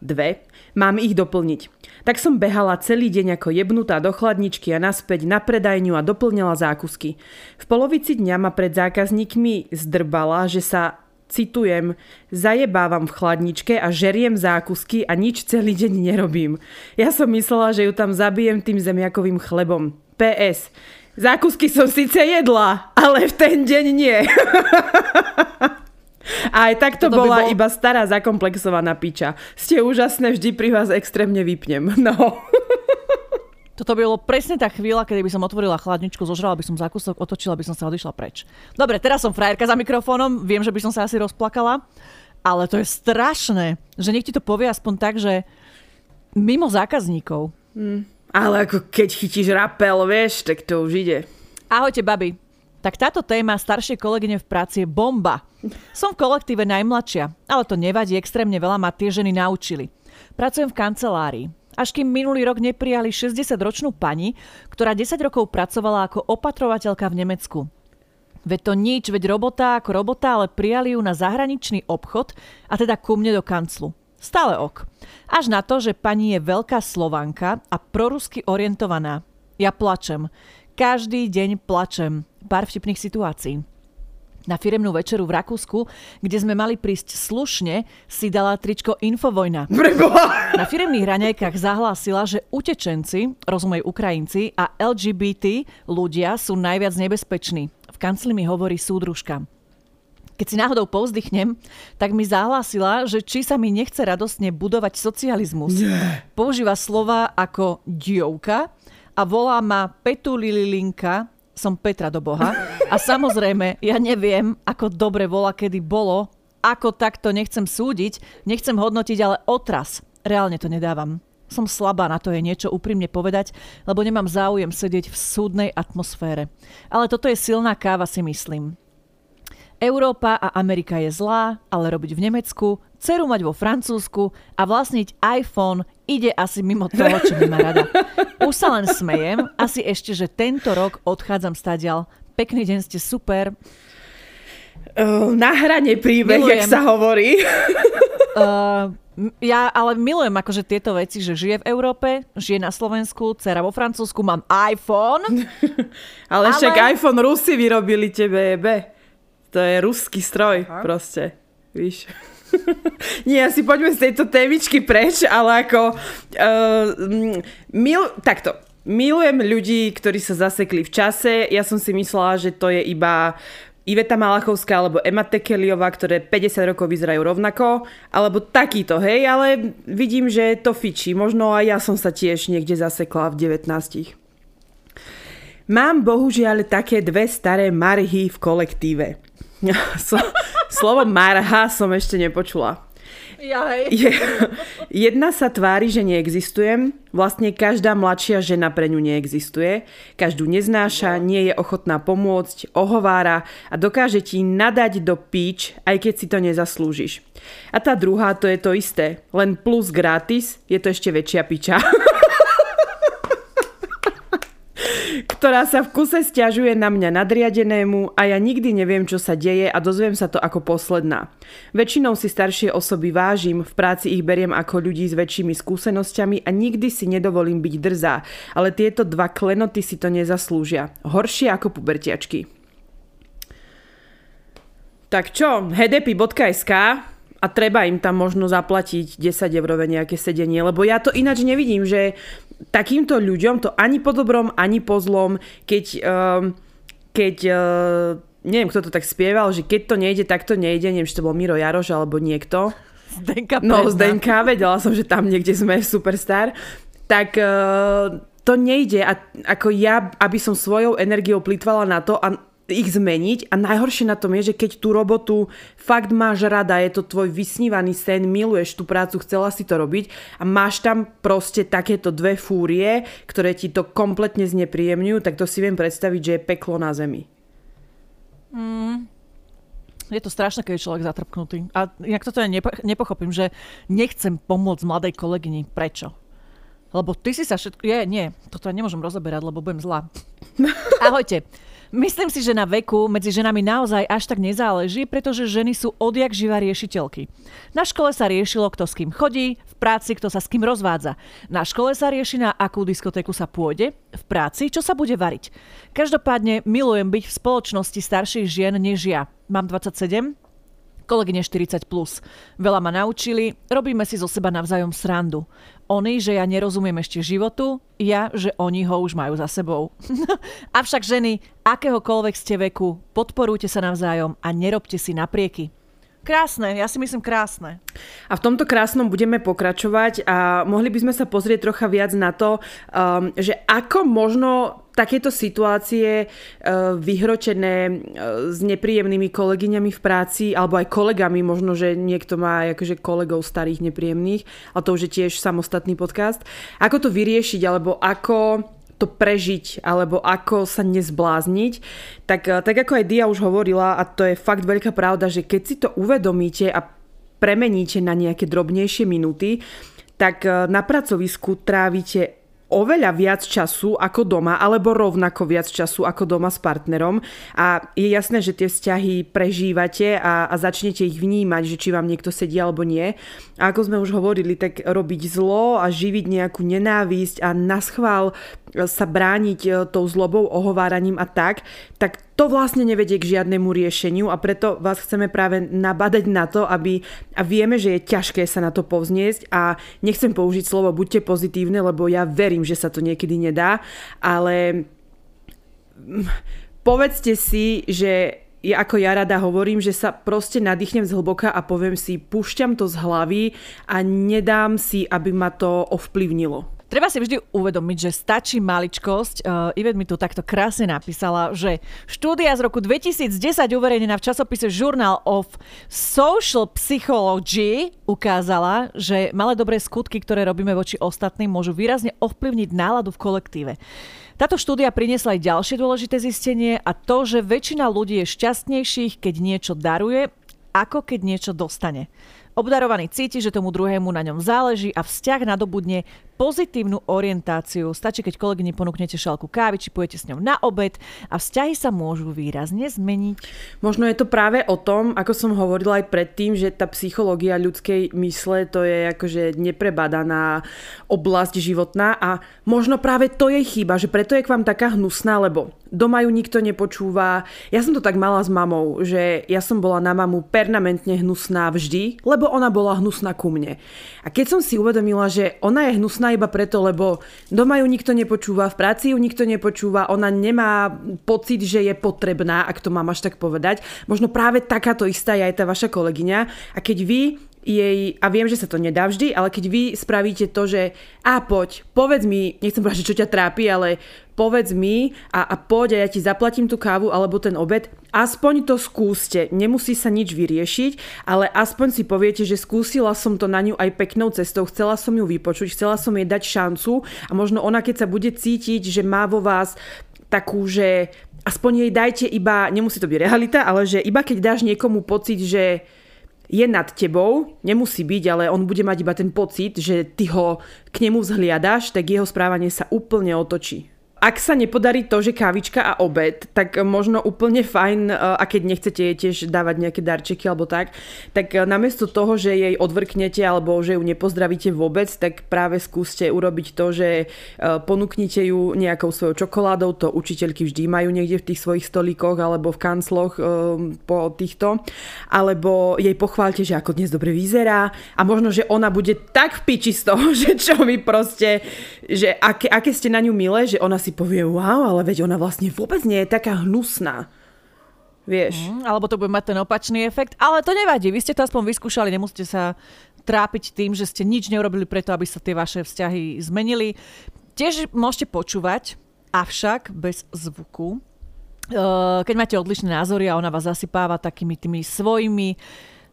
dve, mám ich doplniť. Tak som behala celý deň ako jebnutá do chladničky a naspäť na predajňu a doplňala zákusky. V polovici dňa ma pred zákazníkmi zdrbala, že sa citujem, zajebávam v chladničke a žeriem zákusky a nič celý deň nerobím. Ja som myslela, že ju tam zabijem tým zemiakovým chlebom. PS. Zákusky som síce jedla, ale v ten deň nie. A aj tak to bola by bol... iba stará zakomplexovaná piča. Ste úžasné, vždy pri vás extrémne vypnem. No. Toto by bolo presne tá chvíľa, kedy by som otvorila chladničku, zožrala by som zákusok, otočila by som sa odišla preč. Dobre, teraz som frajerka za mikrofónom, viem, že by som sa asi rozplakala, ale to je strašné, že ti to povie aspoň tak, že mimo zákazníkov. Hmm. Ale ako keď chytíš rapel, vieš, tak to už ide. Ahojte, babi. Tak táto téma staršie kolegyne v práci je bomba. Som v kolektíve najmladšia, ale to nevadí, extrémne veľa ma tie ženy naučili. Pracujem v kancelárii. Až kým minulý rok neprijali 60-ročnú pani, ktorá 10 rokov pracovala ako opatrovateľka v Nemecku. Veď to nič, veď robota ako robota, ale prijali ju na zahraničný obchod a teda ku mne do kanclu. Stále ok. Až na to, že pani je veľká slovanka a prorusky orientovaná. Ja plačem. Každý deň plačem. Pár vtipných situácií. Na firemnú večeru v Rakúsku, kde sme mali prísť slušne, si dala tričko Infovojna. Na firemných raňajkách zahlásila, že utečenci, rozumej Ukrajinci a LGBT ľudia sú najviac nebezpeční. V kancli mi hovorí súdružka. Keď si náhodou povzdychnem, tak mi zahlásila, že či sa mi nechce radostne budovať socializmus. Nie. Používa slova ako diovka, a volá ma Petu Lililinka, som Petra do Boha. A samozrejme, ja neviem, ako dobre volá, kedy bolo, ako takto nechcem súdiť, nechcem hodnotiť, ale otras. Reálne to nedávam. Som slabá na to je niečo úprimne povedať, lebo nemám záujem sedieť v súdnej atmosfére. Ale toto je silná káva, si myslím. Európa a Amerika je zlá, ale robiť v Nemecku dceru mať vo Francúzsku a vlastniť iPhone ide asi mimo toho, čo mi má rada. Už sa len smejem, asi ešte, že tento rok odchádzam stadial. Pekný deň, ste super. Uh, na hrane príbeh, Milujem. jak sa hovorí. Uh, ja ale milujem akože tieto veci, že žije v Európe, žije na Slovensku, dcera vo Francúzsku, mám iPhone. ale, ale však iPhone Rusi vyrobili tebe, be. To je ruský stroj Aha. proste. Víš? Nie, asi poďme z tejto témičky preč, ale ako... Uh, mil, takto. Milujem ľudí, ktorí sa zasekli v čase. Ja som si myslela, že to je iba Iveta Malachovská alebo Emma Tekeliová, ktoré 50 rokov vyzerajú rovnako, alebo takýto, hej, ale vidím, že to fičí. Možno aj ja som sa tiež niekde zasekla v 19. Mám bohužiaľ také dve staré marhy v kolektíve. Slovo marha som ešte nepočula. Je, jedna sa tvári, že neexistujem. Vlastne každá mladšia žena pre ňu neexistuje. Každú neznáša, nie je ochotná pomôcť, ohovára a dokáže ti nadať do píč, aj keď si to nezaslúžiš. A tá druhá to je to isté. Len plus gratis je to ešte väčšia piča. ktorá sa v kuse stiažuje na mňa nadriadenému a ja nikdy neviem, čo sa deje a dozviem sa to ako posledná. Väčšinou si staršie osoby vážim, v práci ich beriem ako ľudí s väčšími skúsenosťami a nikdy si nedovolím byť drzá, ale tieto dva klenoty si to nezaslúžia. Horšie ako pubertiačky. Tak čo, hedepy.sk a treba im tam možno zaplatiť 10 eurové nejaké sedenie, lebo ja to ináč nevidím, že takýmto ľuďom to ani po dobrom, ani po zlom, keď, uh, keď uh, neviem, kto to tak spieval, že keď to nejde, tak to nejde, neviem, či to bol Miro Jaroš alebo niekto. Zdenka No, Zdenka, vedela som, že tam niekde sme superstar. Tak uh, to nejde a ako ja, aby som svojou energiou plýtvala na to a ich zmeniť a najhoršie na tom je, že keď tú robotu fakt máš rada, je to tvoj vysnívaný sen, miluješ tú prácu, chcela si to robiť a máš tam proste takéto dve fúrie, ktoré ti to kompletne znepríjemňujú, tak to si viem predstaviť, že je peklo na zemi. Mm. Je to strašné, keď je človek zatrpknutý. A inak toto ja nepo- nepochopím, že nechcem pomôcť mladej kolegyni. Prečo? Lebo ty si sa všetko... Je, nie, toto ja nemôžem rozoberať, lebo budem zlá. Ahojte. Myslím si, že na veku medzi ženami naozaj až tak nezáleží, pretože ženy sú odjak živa riešiteľky. Na škole sa riešilo, kto s kým chodí, v práci, kto sa s kým rozvádza. Na škole sa rieši, na akú diskotéku sa pôjde, v práci, čo sa bude variť. Každopádne milujem byť v spoločnosti starších žien než ja. Mám 27, kolegyne 40+. Plus. Veľa ma naučili, robíme si zo seba navzájom srandu. Oni, že ja nerozumiem ešte životu, ja, že oni ho už majú za sebou. Avšak ženy, akéhokoľvek ste veku, podporujte sa navzájom a nerobte si naprieky. Krásne, ja si myslím krásne. A v tomto krásnom budeme pokračovať a mohli by sme sa pozrieť trocha viac na to, um, že ako možno takéto situácie uh, vyhročené uh, s nepríjemnými kolegyňami v práci alebo aj kolegami, možno, že niekto má akože kolegov starých nepríjemných, ale to už je tiež samostatný podcast. Ako to vyriešiť alebo ako to prežiť alebo ako sa nezblázniť, tak, eh, tak ako aj Dia už hovorila, a to je fakt veľká pravda, že keď si to uvedomíte a premeníte na nejaké drobnejšie minúty, tak eh, na pracovisku trávite oveľa viac času ako doma, alebo rovnako viac času ako doma s partnerom a je jasné, že tie vzťahy prežívate a, a začnete ich vnímať, že či vám niekto sedí alebo nie. A ako sme už hovorili, tak robiť zlo a živiť nejakú nenávisť a naschvál sa brániť e, tou zlobou, ohováraním a tak, tak to vlastne nevedie k žiadnemu riešeniu a preto vás chceme práve nabadať na to, aby, a vieme, že je ťažké sa na to povzniesť a nechcem použiť slovo buďte pozitívne, lebo ja verím, že sa to niekedy nedá, ale povedzte si, že ja ako ja rada hovorím, že sa proste nadýchnem z hlboka a poviem si, púšťam to z hlavy a nedám si, aby ma to ovplyvnilo. Treba si vždy uvedomiť, že stačí maličkosť. Uh, Ivet mi tu takto krásne napísala, že štúdia z roku 2010 uverejnená v časopise Journal of Social Psychology ukázala, že malé dobré skutky, ktoré robíme voči ostatným, môžu výrazne ovplyvniť náladu v kolektíve. Táto štúdia priniesla aj ďalšie dôležité zistenie a to, že väčšina ľudí je šťastnejších, keď niečo daruje, ako keď niečo dostane. Obdarovaný cíti, že tomu druhému na ňom záleží a vzťah nadobudne pozitívnu orientáciu. Stačí, keď kolegyni ponúknete šálku kávy, či pôjdete s ňou na obed a vzťahy sa môžu výrazne zmeniť. Možno je to práve o tom, ako som hovorila aj predtým, že tá psychológia ľudskej mysle to je akože neprebadaná oblasť životná a možno práve to je chyba, že preto je k vám taká hnusná, lebo doma ju nikto nepočúva. Ja som to tak mala s mamou, že ja som bola na mamu permanentne hnusná vždy, lebo ona bola hnusná ku mne. A keď som si uvedomila, že ona je hnusná iba preto, lebo doma ju nikto nepočúva, v práci ju nikto nepočúva, ona nemá pocit, že je potrebná, ak to mám až tak povedať. Možno práve takáto istá je aj tá vaša kolegyňa. A keď vy jej, a viem, že sa to nedá vždy, ale keď vy spravíte to, že a poď, povedz mi, nechcem povedať, že čo ťa trápi, ale povedz mi a, a poď a ja ti zaplatím tú kávu alebo ten obed, aspoň to skúste. Nemusí sa nič vyriešiť, ale aspoň si poviete, že skúsila som to na ňu aj peknou cestou, chcela som ju vypočuť, chcela som jej dať šancu a možno ona, keď sa bude cítiť, že má vo vás takú, že aspoň jej dajte iba, nemusí to byť realita, ale že iba keď dáš niekomu pocit, že je nad tebou, nemusí byť, ale on bude mať iba ten pocit, že ty ho k nemu vzhliadaš, tak jeho správanie sa úplne otočí. Ak sa nepodarí to, že kávička a obed, tak možno úplne fajn, e, a keď nechcete jej tiež dávať nejaké darčeky alebo tak, tak e, namiesto toho, že jej odvrknete alebo že ju nepozdravíte vôbec, tak práve skúste urobiť to, že e, ponúknite ju nejakou svojou čokoládou, to učiteľky vždy majú niekde v tých svojich stolíkoch alebo v kancloch po týchto, alebo jej pochválte, že ako dnes dobre vyzerá. A možno, že ona bude tak v piči z toho, že čo mi proste, že aké, aké ste na ňu milé, že ona si si povie, wow, ale veď ona vlastne vôbec nie je taká hnusná. Vieš. Mm, alebo to bude mať ten opačný efekt. Ale to nevadí, vy ste to aspoň vyskúšali, nemusíte sa trápiť tým, že ste nič neurobili preto, aby sa tie vaše vzťahy zmenili. Tiež môžete počúvať, avšak bez zvuku. Keď máte odlišné názory a ona vás zasypáva takými tými svojimi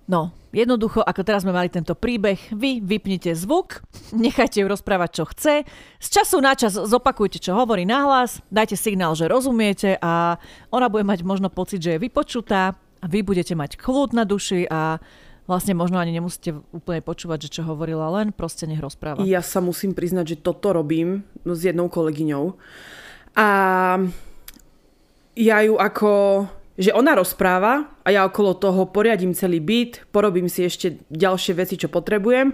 No, jednoducho, ako teraz sme mali tento príbeh, vy vypnite zvuk, nechajte ju rozprávať, čo chce, z času na čas zopakujte, čo hovorí nahlas, dajte signál, že rozumiete a ona bude mať možno pocit, že je vypočutá a vy budete mať kľud na duši a vlastne možno ani nemusíte úplne počúvať, že čo hovorila, len proste nech rozpráva. Ja sa musím priznať, že toto robím s jednou kolegyňou a ja ju ako že ona rozpráva a ja okolo toho poriadím celý byt, porobím si ešte ďalšie veci, čo potrebujem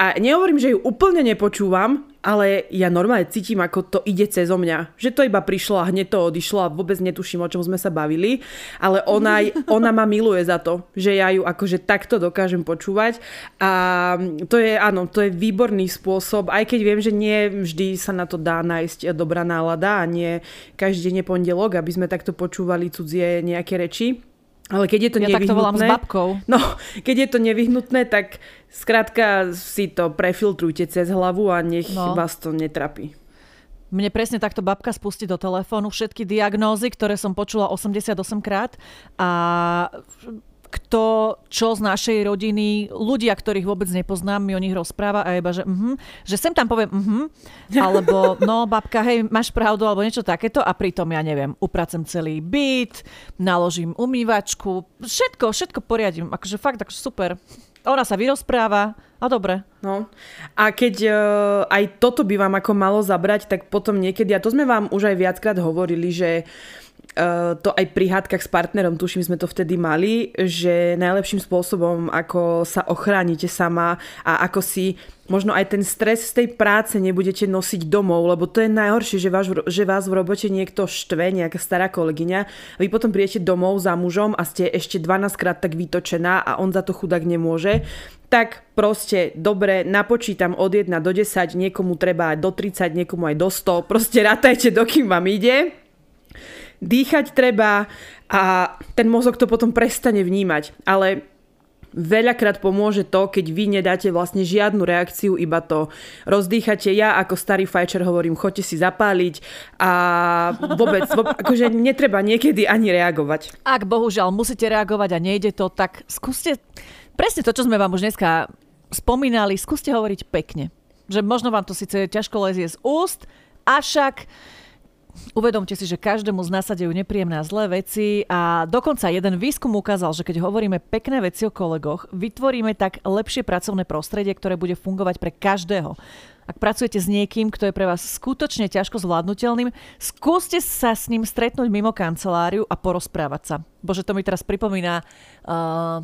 a nehovorím, že ju úplne nepočúvam, ale ja normálne cítim, ako to ide cez mňa. Že to iba prišlo a hneď to odišlo a vôbec netuším, o čom sme sa bavili. Ale ona, ona ma miluje za to, že ja ju akože takto dokážem počúvať. A to je, áno, to je výborný spôsob, aj keď viem, že nie vždy sa na to dá nájsť dobrá nálada a nie každý deň je pondelok, aby sme takto počúvali cudzie nejaké reči. Ale keď je to ja nevyhnutné... Ja to volám s babkou. No, keď je to nevyhnutné, tak skrátka si to prefiltrujte cez hlavu a nech no. vás to netrapí. Mne presne takto babka spustí do telefónu všetky diagnózy, ktoré som počula 88 krát a kto, čo z našej rodiny, ľudia, ktorých vôbec nepoznám, mi o nich rozpráva a iba, že, uh-huh, že sem tam poviem uh-huh, alebo no babka, hej, máš pravdu, alebo niečo takéto a pritom ja neviem, upracem celý byt, naložím umývačku, všetko, všetko poriadím, akože fakt, akože super. Ona sa vyrozpráva a dobre. No. A keď uh, aj toto by vám ako malo zabrať, tak potom niekedy, a to sme vám už aj viackrát hovorili, že to aj pri hádkach s partnerom, tuším, sme to vtedy mali, že najlepším spôsobom, ako sa ochránite sama a ako si možno aj ten stres z tej práce nebudete nosiť domov, lebo to je najhoršie, že, vás, že vás v robote niekto štve, nejaká stará kolegyňa, vy potom prídete domov za mužom a ste ešte 12 krát tak vytočená a on za to chudák nemôže, tak proste dobre, napočítam od 1 do 10, niekomu treba aj do 30, niekomu aj do 100, proste rátajte, dokým vám ide dýchať treba a ten mozog to potom prestane vnímať. Ale veľakrát pomôže to, keď vy nedáte vlastne žiadnu reakciu, iba to rozdýchate. Ja ako starý fajčer hovorím, choďte si zapáliť a vôbec, akože netreba niekedy ani reagovať. Ak bohužiaľ musíte reagovať a nejde to, tak skúste presne to, čo sme vám už dneska spomínali, skúste hovoriť pekne. Že možno vám to síce ťažko lezie z úst, avšak uvedomte si, že každému z nás sa dejú nepríjemné a zlé veci a dokonca jeden výskum ukázal, že keď hovoríme pekné veci o kolegoch, vytvoríme tak lepšie pracovné prostredie, ktoré bude fungovať pre každého. Ak pracujete s niekým, kto je pre vás skutočne ťažko zvládnutelným, skúste sa s ním stretnúť mimo kanceláriu a porozprávať sa. Bože, to mi teraz pripomína... Uh,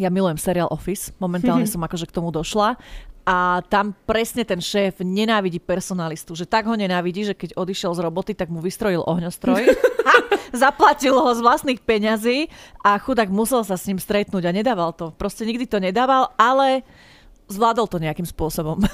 ja milujem seriál Office, momentálne som akože k tomu došla a tam presne ten šéf nenávidí personalistu, že tak ho nenávidí, že keď odišiel z roboty, tak mu vystrojil ohňostroj, zaplatil ho z vlastných peňazí a chudák musel sa s ním stretnúť a nedával to. Proste nikdy to nedával, ale zvládol to nejakým spôsobom.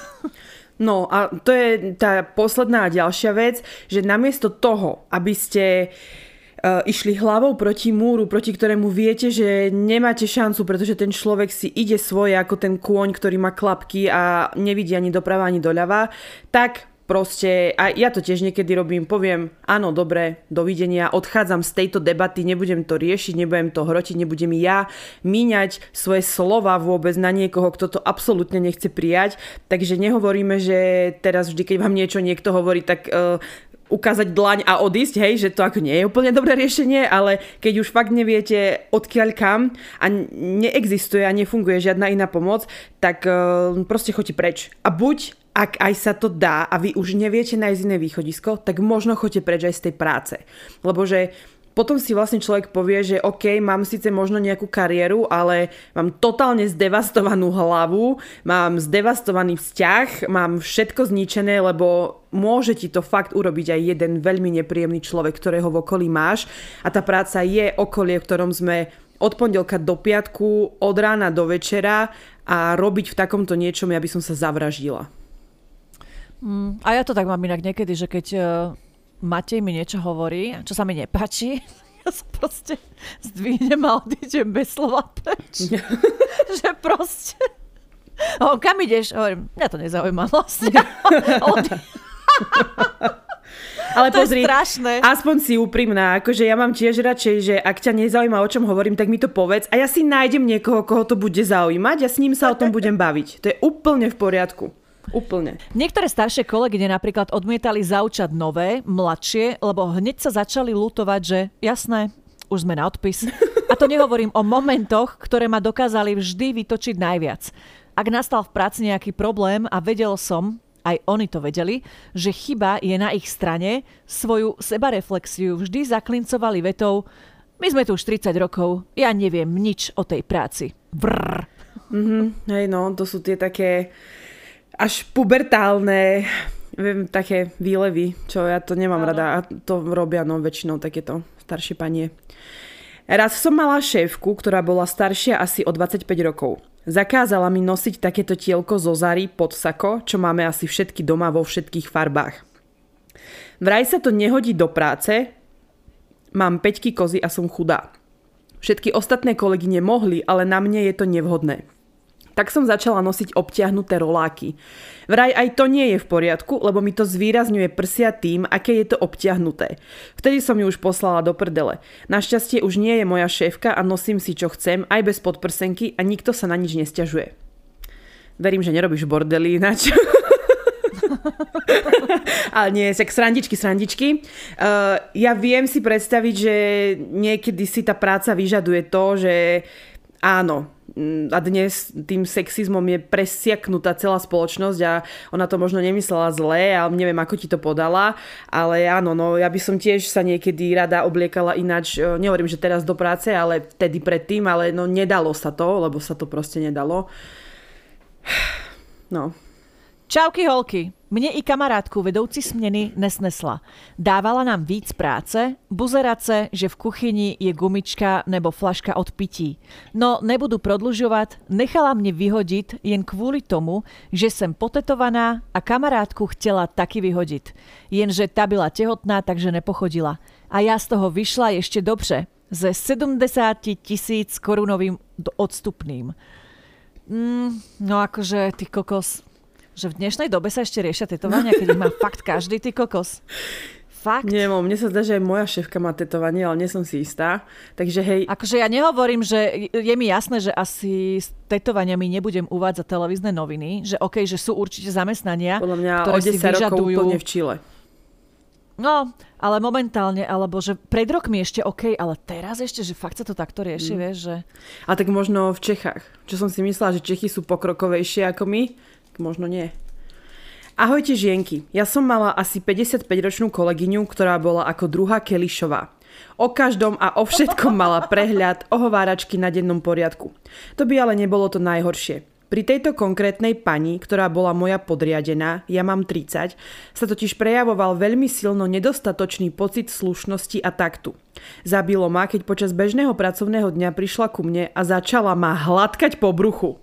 No a to je tá posledná a ďalšia vec, že namiesto toho, aby ste uh, išli hlavou proti múru, proti ktorému viete, že nemáte šancu, pretože ten človek si ide svoje ako ten kôň, ktorý má klapky a nevidí ani doprava, ani doľava, tak proste, a ja to tiež niekedy robím, poviem, áno, dobre, dovidenia, odchádzam z tejto debaty, nebudem to riešiť, nebudem to hrotiť, nebudem ja míňať svoje slova vôbec na niekoho, kto to absolútne nechce prijať. Takže nehovoríme, že teraz vždy, keď vám niečo niekto hovorí, tak uh, ukázať dlaň a odísť, hej, že to ako nie je úplne dobré riešenie, ale keď už fakt neviete odkiaľ kam a neexistuje a nefunguje žiadna iná pomoc, tak uh, proste choďte preč. A buď ak aj sa to dá a vy už neviete nájsť iné východisko, tak možno choďte preč aj z tej práce. Lebo že potom si vlastne človek povie, že OK, mám síce možno nejakú kariéru, ale mám totálne zdevastovanú hlavu, mám zdevastovaný vzťah, mám všetko zničené, lebo môže ti to fakt urobiť aj jeden veľmi nepríjemný človek, ktorého v okolí máš a tá práca je okolie, v ktorom sme od pondelka do piatku, od rána do večera a robiť v takomto niečom, ja by som sa zavraždila. Mm, a ja to tak mám inak niekedy, že keď uh Matej mi niečo hovorí, čo sa mi nepáči, ja sa proste zdvihnem a odídem bez slova preč. že proste... O, kam ideš? Hovorím, mňa to nezaujíma vlastne. Ale to pozri, strašné. aspoň si úprimná, akože ja mám tiež radšej, že ak ťa nezaujíma, o čom hovorím, tak mi to povedz a ja si nájdem niekoho, koho to bude zaujímať a s ním sa o tom budem baviť. To je úplne v poriadku. Úplne. Niektoré staršie kolegyne napríklad odmietali zaučať nové, mladšie, lebo hneď sa začali lutovať, že jasné, už sme na odpis. A to nehovorím o momentoch, ktoré ma dokázali vždy vytočiť najviac. Ak nastal v práci nejaký problém a vedel som, aj oni to vedeli, že chyba je na ich strane, svoju sebareflexiu vždy zaklincovali vetou my sme tu už 30 rokov, ja neviem nič o tej práci. Brrr. Mm-hmm, hej no, to sú tie také až pubertálne také výlevy, čo ja to nemám Áno. rada a to robia no väčšinou takéto staršie panie. Raz som mala šéfku, ktorá bola staršia asi o 25 rokov. Zakázala mi nosiť takéto tielko zo Zary pod sako, čo máme asi všetky doma vo všetkých farbách. Vraj sa to nehodí do práce, mám peťky kozy a som chudá. Všetky ostatné kolegyne mohli, ale na mne je to nevhodné tak som začala nosiť obťahnuté roláky. Vraj aj to nie je v poriadku, lebo mi to zvýrazňuje prsia tým, aké je to obťahnuté. Vtedy som ju už poslala do prdele. Našťastie už nie je moja šéfka a nosím si čo chcem, aj bez podprsenky a nikto sa na nič nesťažuje. Verím, že nerobíš bordely ináč. Ale nie, tak srandičky, srandičky. Uh, ja viem si predstaviť, že niekedy si tá práca vyžaduje to, že áno, a dnes tým sexizmom je presiaknutá celá spoločnosť a ona to možno nemyslela zle a neviem, ako ti to podala, ale áno, no ja by som tiež sa niekedy rada obliekala ináč, e, nehovorím, že teraz do práce, ale vtedy predtým, ale no nedalo sa to, lebo sa to proste nedalo. No. Čauky holky, mne i kamarátku vedoucí směny nesnesla. Dávala nám víc práce, buzerace, že v kuchyni je gumička nebo flaška od pití. No nebudu prodlužovat, nechala mě vyhodit jen kvůli tomu, že jsem potetovaná a kamarátku chtěla taky vyhodit. Jenže ta byla tehotná, takže nepochodila. A já z toho vyšla ještě dobře, ze 70 tisíc korunovým odstupným. Mm, no akože, ty kokos, že v dnešnej dobe sa ešte riešia tetovania, keď ich má fakt každý ty kokos. Fakt? Nie, mne sa zdá, že aj moja šéfka má tetovanie, ale nie som si istá. Takže hej. Akože ja nehovorím, že je mi jasné, že asi s tetovaniami nebudem uvádzať televízne noviny, že OK, že sú určite zamestnania, Podľa mňa ktoré o 10 si vyžadujú... rokov úplne v Čile. No, ale momentálne, alebo že pred rokmi ešte OK, ale teraz ešte, že fakt sa to takto rieši, mm. vieš, že... A tak možno v Čechách. Čo som si myslela, že Čechy sú pokrokovejšie ako my, možno nie. Ahojte žienky, ja som mala asi 55-ročnú kolegyňu, ktorá bola ako druhá Kelišová. O každom a o všetkom mala prehľad, ohováračky na dennom poriadku. To by ale nebolo to najhoršie. Pri tejto konkrétnej pani, ktorá bola moja podriadená, ja mám 30, sa totiž prejavoval veľmi silno nedostatočný pocit slušnosti a taktu. Zabilo ma, keď počas bežného pracovného dňa prišla ku mne a začala ma hladkať po bruchu.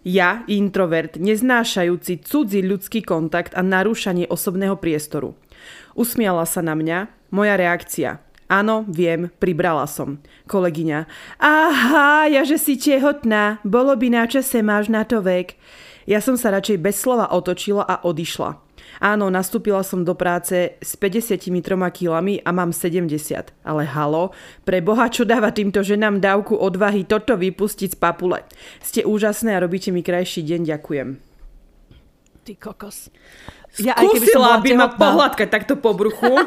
Ja, introvert, neznášajúci cudzí ľudský kontakt a narúšanie osobného priestoru. Usmiala sa na mňa, moja reakcia. Áno, viem, pribrala som. Kolegyňa. Aha, ja že si tehotná, bolo by na čase, máš na to vek. Ja som sa radšej bez slova otočila a odišla. Áno, nastúpila som do práce s 53 kilami a mám 70. Ale halo, pre Boha, čo dáva týmto ženám dávku odvahy toto vypustiť z papule. Ste úžasné a robíte mi krajší deň, ďakujem. Ty kokos. Ja, aj keby som by ma pohľadkať takto po bruchu.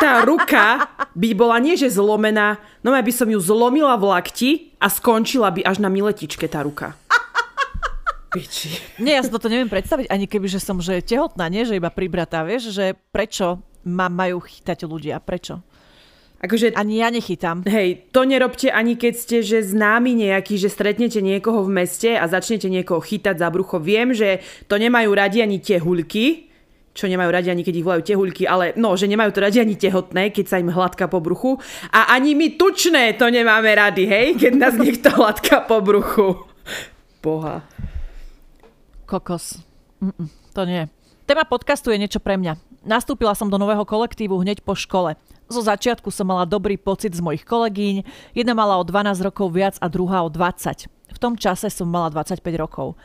Tá ruka by bola nie že zlomená, no ja by som ju zlomila v lakti a skončila by až na miletičke tá ruka piči. Nie, ja si toto neviem predstaviť, ani keby, že som že tehotná, nie, že iba pribratá, vieš, že prečo ma majú chytať ľudia, prečo? Akože, ani ja nechytám. Hej, to nerobte ani keď ste že známi nejaký, že stretnete niekoho v meste a začnete niekoho chytať za brucho. Viem, že to nemajú radi ani tehuľky, čo nemajú radi ani keď ich volajú tehuľky, ale no, že nemajú to radi ani tehotné, keď sa im hladká po bruchu. A ani my tučné to nemáme rady, hej, keď nás niekto hladká po bruchu. Boha. Kokos. Mm-mm, to nie. Téma podcastu je niečo pre mňa. Nastúpila som do nového kolektívu hneď po škole. Zo začiatku som mala dobrý pocit z mojich kolegyň, jedna mala o 12 rokov viac a druhá o 20. V tom čase som mala 25 rokov.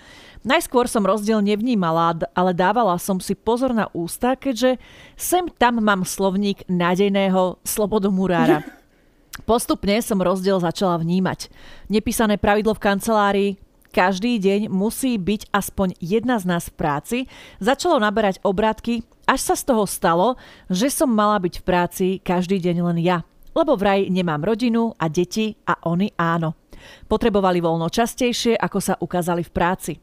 Najskôr som rozdiel nevnímala, ale dávala som si pozor na ústa, keďže sem tam mám slovník nádejného slobodomurára. Postupne som rozdiel začala vnímať. Nepísané pravidlo v kancelárii, každý deň musí byť aspoň jedna z nás v práci, začalo naberať obrátky, až sa z toho stalo, že som mala byť v práci každý deň len ja. Lebo vraj nemám rodinu a deti a oni áno. Potrebovali voľno častejšie, ako sa ukázali v práci.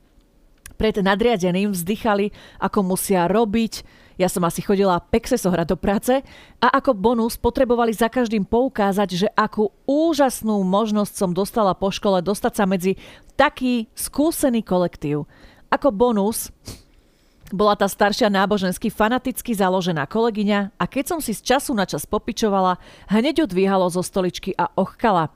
Pred nadriadeným vzdychali, ako musia robiť, ja som asi chodila pekse sohrať do práce a ako bonus potrebovali za každým poukázať, že akú úžasnú možnosť som dostala po škole dostať sa medzi taký skúsený kolektív. Ako bonus bola tá staršia nábožensky fanaticky založená kolegyňa a keď som si z času na čas popičovala, hneď odvíhalo zo stoličky a ochkala.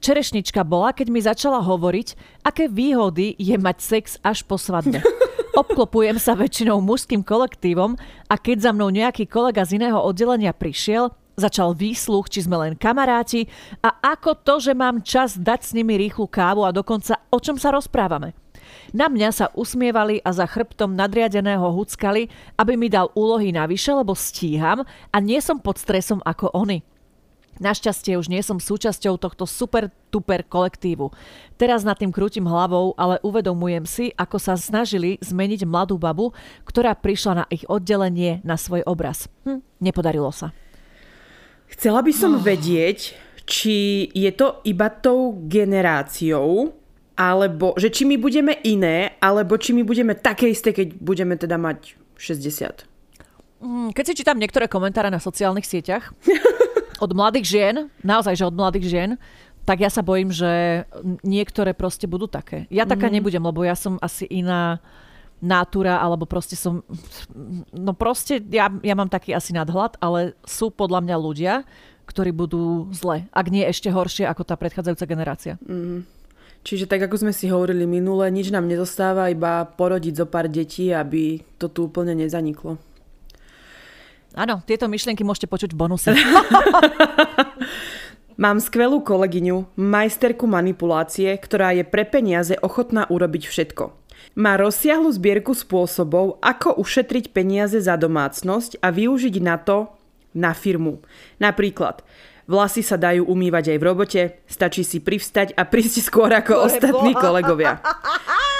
Čerešnička bola, keď mi začala hovoriť, aké výhody je mať sex až po svadbe. Obklopujem sa väčšinou mužským kolektívom a keď za mnou nejaký kolega z iného oddelenia prišiel, začal výsluch, či sme len kamaráti a ako to, že mám čas dať s nimi rýchlu kávu a dokonca o čom sa rozprávame. Na mňa sa usmievali a za chrbtom nadriadeného huckali, aby mi dal úlohy navyše, lebo stíham a nie som pod stresom ako oni. Našťastie už nie som súčasťou tohto super tuper kolektívu. Teraz nad tým krútim hlavou, ale uvedomujem si, ako sa snažili zmeniť mladú babu, ktorá prišla na ich oddelenie na svoj obraz. Hm, nepodarilo sa. Chcela by som oh. vedieť, či je to iba tou generáciou, alebo že či my budeme iné, alebo či my budeme také isté, keď budeme teda mať 60. Hm, keď si čítam niektoré komentáre na sociálnych sieťach, od mladých žien, naozaj, že od mladých žien, tak ja sa bojím, že niektoré proste budú také. Ja taká mm. nebudem, lebo ja som asi iná nátura, alebo proste som... No proste, ja, ja mám taký asi nadhľad, ale sú podľa mňa ľudia, ktorí budú zle. Ak nie ešte horšie ako tá predchádzajúca generácia. Mm. Čiže tak, ako sme si hovorili minule, nič nám nezostáva, iba porodiť zo pár detí, aby to tu úplne nezaniklo. Áno, tieto myšlienky môžete počuť v bonuse. Mám skvelú kolegyňu, majsterku manipulácie, ktorá je pre peniaze ochotná urobiť všetko. Má rozsiahlu zbierku spôsobov, ako ušetriť peniaze za domácnosť a využiť na to na firmu. Napríklad, vlasy sa dajú umývať aj v robote, stačí si privstať a prísť skôr ako ostatní kolegovia.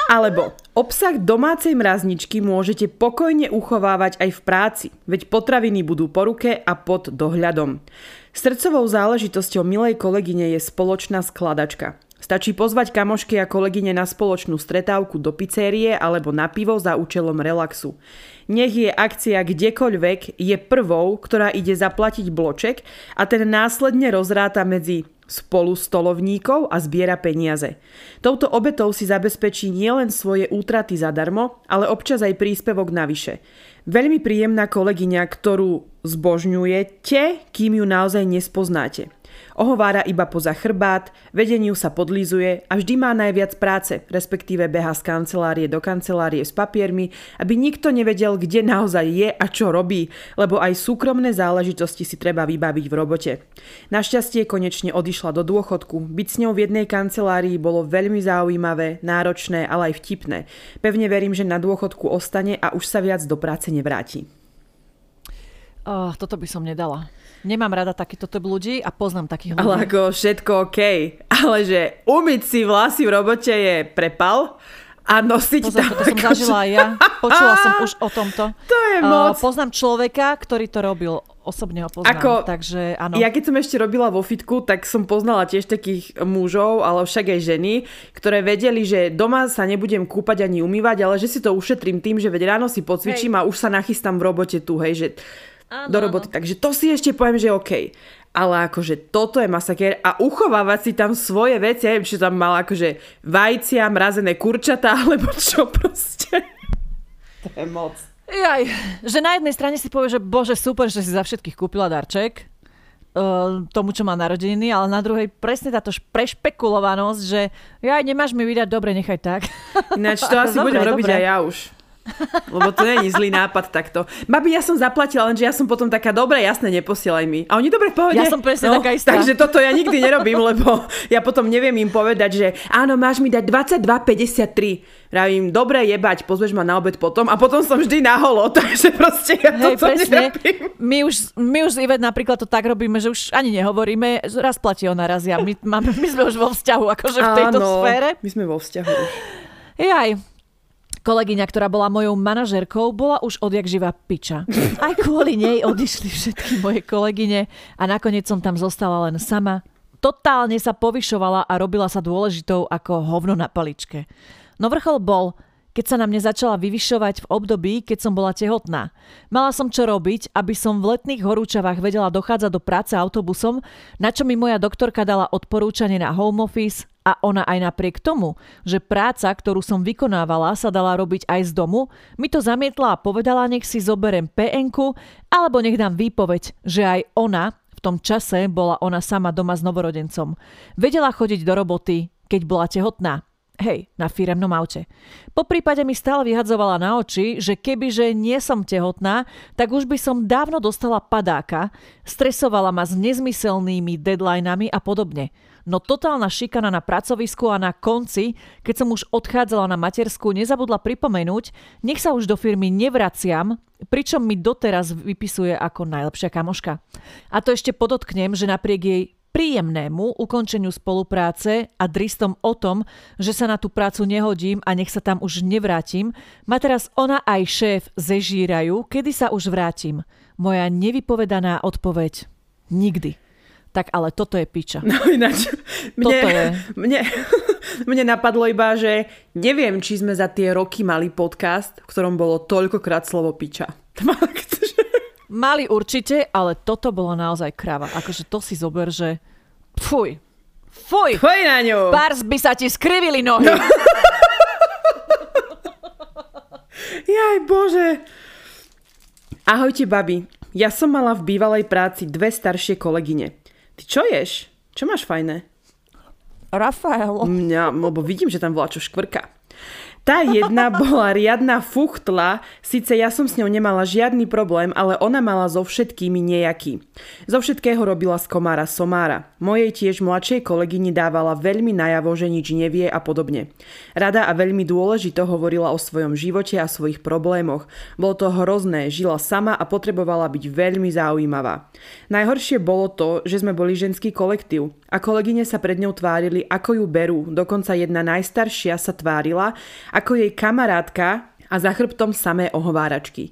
Alebo obsah domácej mrazničky môžete pokojne uchovávať aj v práci, veď potraviny budú po ruke a pod dohľadom. Srdcovou záležitosťou milej kolegyne je spoločná skladačka. Stačí pozvať kamošky a kolegyne na spoločnú stretávku do pizzerie alebo na pivo za účelom relaxu. Nech je akcia kdekoľvek, je prvou, ktorá ide zaplatiť bloček a ten následne rozráta medzi spolu stolovníkov a zbiera peniaze. Touto obetou si zabezpečí nielen svoje útraty zadarmo, ale občas aj príspevok navyše. Veľmi príjemná kolegyňa, ktorú zbožňujete, kým ju naozaj nespoznáte. Ohovára iba poza chrbát, vedeniu sa podlízuje a vždy má najviac práce, respektíve beha z kancelárie do kancelárie s papiermi, aby nikto nevedel, kde naozaj je a čo robí, lebo aj súkromné záležitosti si treba vybaviť v robote. Našťastie konečne odišla do dôchodku. Byť s ňou v jednej kancelárii bolo veľmi zaujímavé, náročné, ale aj vtipné. Pevne verím, že na dôchodku ostane a už sa viac do práce nevráti. Oh, toto by som nedala. Nemám rada takýto typ ľudí a poznám takých ľudí. Ale ako všetko OK. Ale že umyť si vlasy v robote je prepal a nosiť Pozor, tam... toto som zažila aj ja. Počula som už o tomto. To je moc. Uh, poznám človeka, ktorý to robil. Osobne ho poznám. Ako, takže áno. Ja keď som ešte robila vo fitku, tak som poznala tiež takých mužov, ale však aj ženy, ktoré vedeli, že doma sa nebudem kúpať ani umývať, ale že si to ušetrím tým, že veď ráno si pocvičím hej. a už sa nachystám v robote tu, hej, že Áno, do roboty. Áno. Takže to si ešte poviem, že OK. Ale akože toto je masakér a uchovávať si tam svoje veci, ja neviem, či tam mal akože vajcia, mrazené kurčatá, alebo čo proste. To je moc. Jaj, že na jednej strane si povie, že bože super, že si za všetkých kúpila darček, uh, tomu, čo má narodeniny, ale na druhej presne táto prešpekulovanosť, že ja nemáš mi vydať, dobre, nechaj tak. Ináč to asi dobre, budem robiť dobre. aj ja už. Lebo to je zlý nápad takto. Babi, ja som zaplatila, lenže ja som potom taká, dobre, jasne, neposielaj mi. A oni dobre povedia. Ja som presne no, taká istá. Takže toto ja nikdy nerobím, lebo ja potom neviem im povedať, že áno, máš mi dať 22,53. Vravím, dobre jebať, pozveš ma na obed potom a potom som vždy na holo, takže proste ja Hej, toto presne. My už, my už Ivet napríklad to tak robíme, že už ani nehovoríme, raz platí ona raz ja. My, máme, my sme už vo vzťahu, akože v tejto Áno, sfére. my sme vo vzťahu už. Jaj, Kolegyňa, ktorá bola mojou manažerkou, bola už odjak živa piča. Aj kvôli nej odišli všetky moje kolegyne a nakoniec som tam zostala len sama. Totálne sa povyšovala a robila sa dôležitou ako hovno na paličke. No vrchol bol, keď sa na mne začala vyvyšovať v období, keď som bola tehotná. Mala som čo robiť, aby som v letných horúčavách vedela dochádzať do práce autobusom, na čo mi moja doktorka dala odporúčanie na home office, a ona aj napriek tomu, že práca, ktorú som vykonávala, sa dala robiť aj z domu, mi to zamietla a povedala, nech si zoberem pn alebo nech dám výpoveď, že aj ona, v tom čase bola ona sama doma s novorodencom. Vedela chodiť do roboty, keď bola tehotná. Hej, na firemnom aute. Po prípade mi stále vyhadzovala na oči, že kebyže nie som tehotná, tak už by som dávno dostala padáka, stresovala ma s nezmyselnými deadlinami a podobne. No totálna šikana na pracovisku a na konci, keď som už odchádzala na matersku, nezabudla pripomenúť, nech sa už do firmy nevraciam, pričom mi doteraz vypisuje ako najlepšia kamoška. A to ešte podotknem, že napriek jej príjemnému ukončeniu spolupráce a dristom o tom, že sa na tú prácu nehodím a nech sa tam už nevrátim, ma teraz ona aj šéf zežírajú, kedy sa už vrátim. Moja nevypovedaná odpoveď. Nikdy. Tak ale toto je piča. No ináč, mne, toto je. Mne, mne napadlo iba, že neviem, či sme za tie roky mali podcast, v ktorom bolo toľkokrát slovo piča. Mali určite, ale toto bolo naozaj kráva. Akože to si zober, že fuj. Fuj. Fuj na ňu. Pars by sa ti skrivili nohy. No. Jaj, bože. Ahojte, babi. Ja som mala v bývalej práci dve staršie kolegyne. Ty čo ješ? Čo máš fajné? Rafael. Mňa, lebo vidím, že tam volá čo škvrka. Tá jedna bola riadna fuchtla, síce ja som s ňou nemala žiadny problém, ale ona mala so všetkými nejaký. Zo všetkého robila z komára somára. Mojej tiež mladšej kolegyni dávala veľmi najavo, že nič nevie a podobne. Rada a veľmi dôležito hovorila o svojom živote a svojich problémoch. Bolo to hrozné, žila sama a potrebovala byť veľmi zaujímavá. Najhoršie bolo to, že sme boli ženský kolektív a kolegyne sa pred ňou tvárili, ako ju berú. Dokonca jedna najstaršia sa tvárila, ako jej kamarátka a za chrbtom samé ohováračky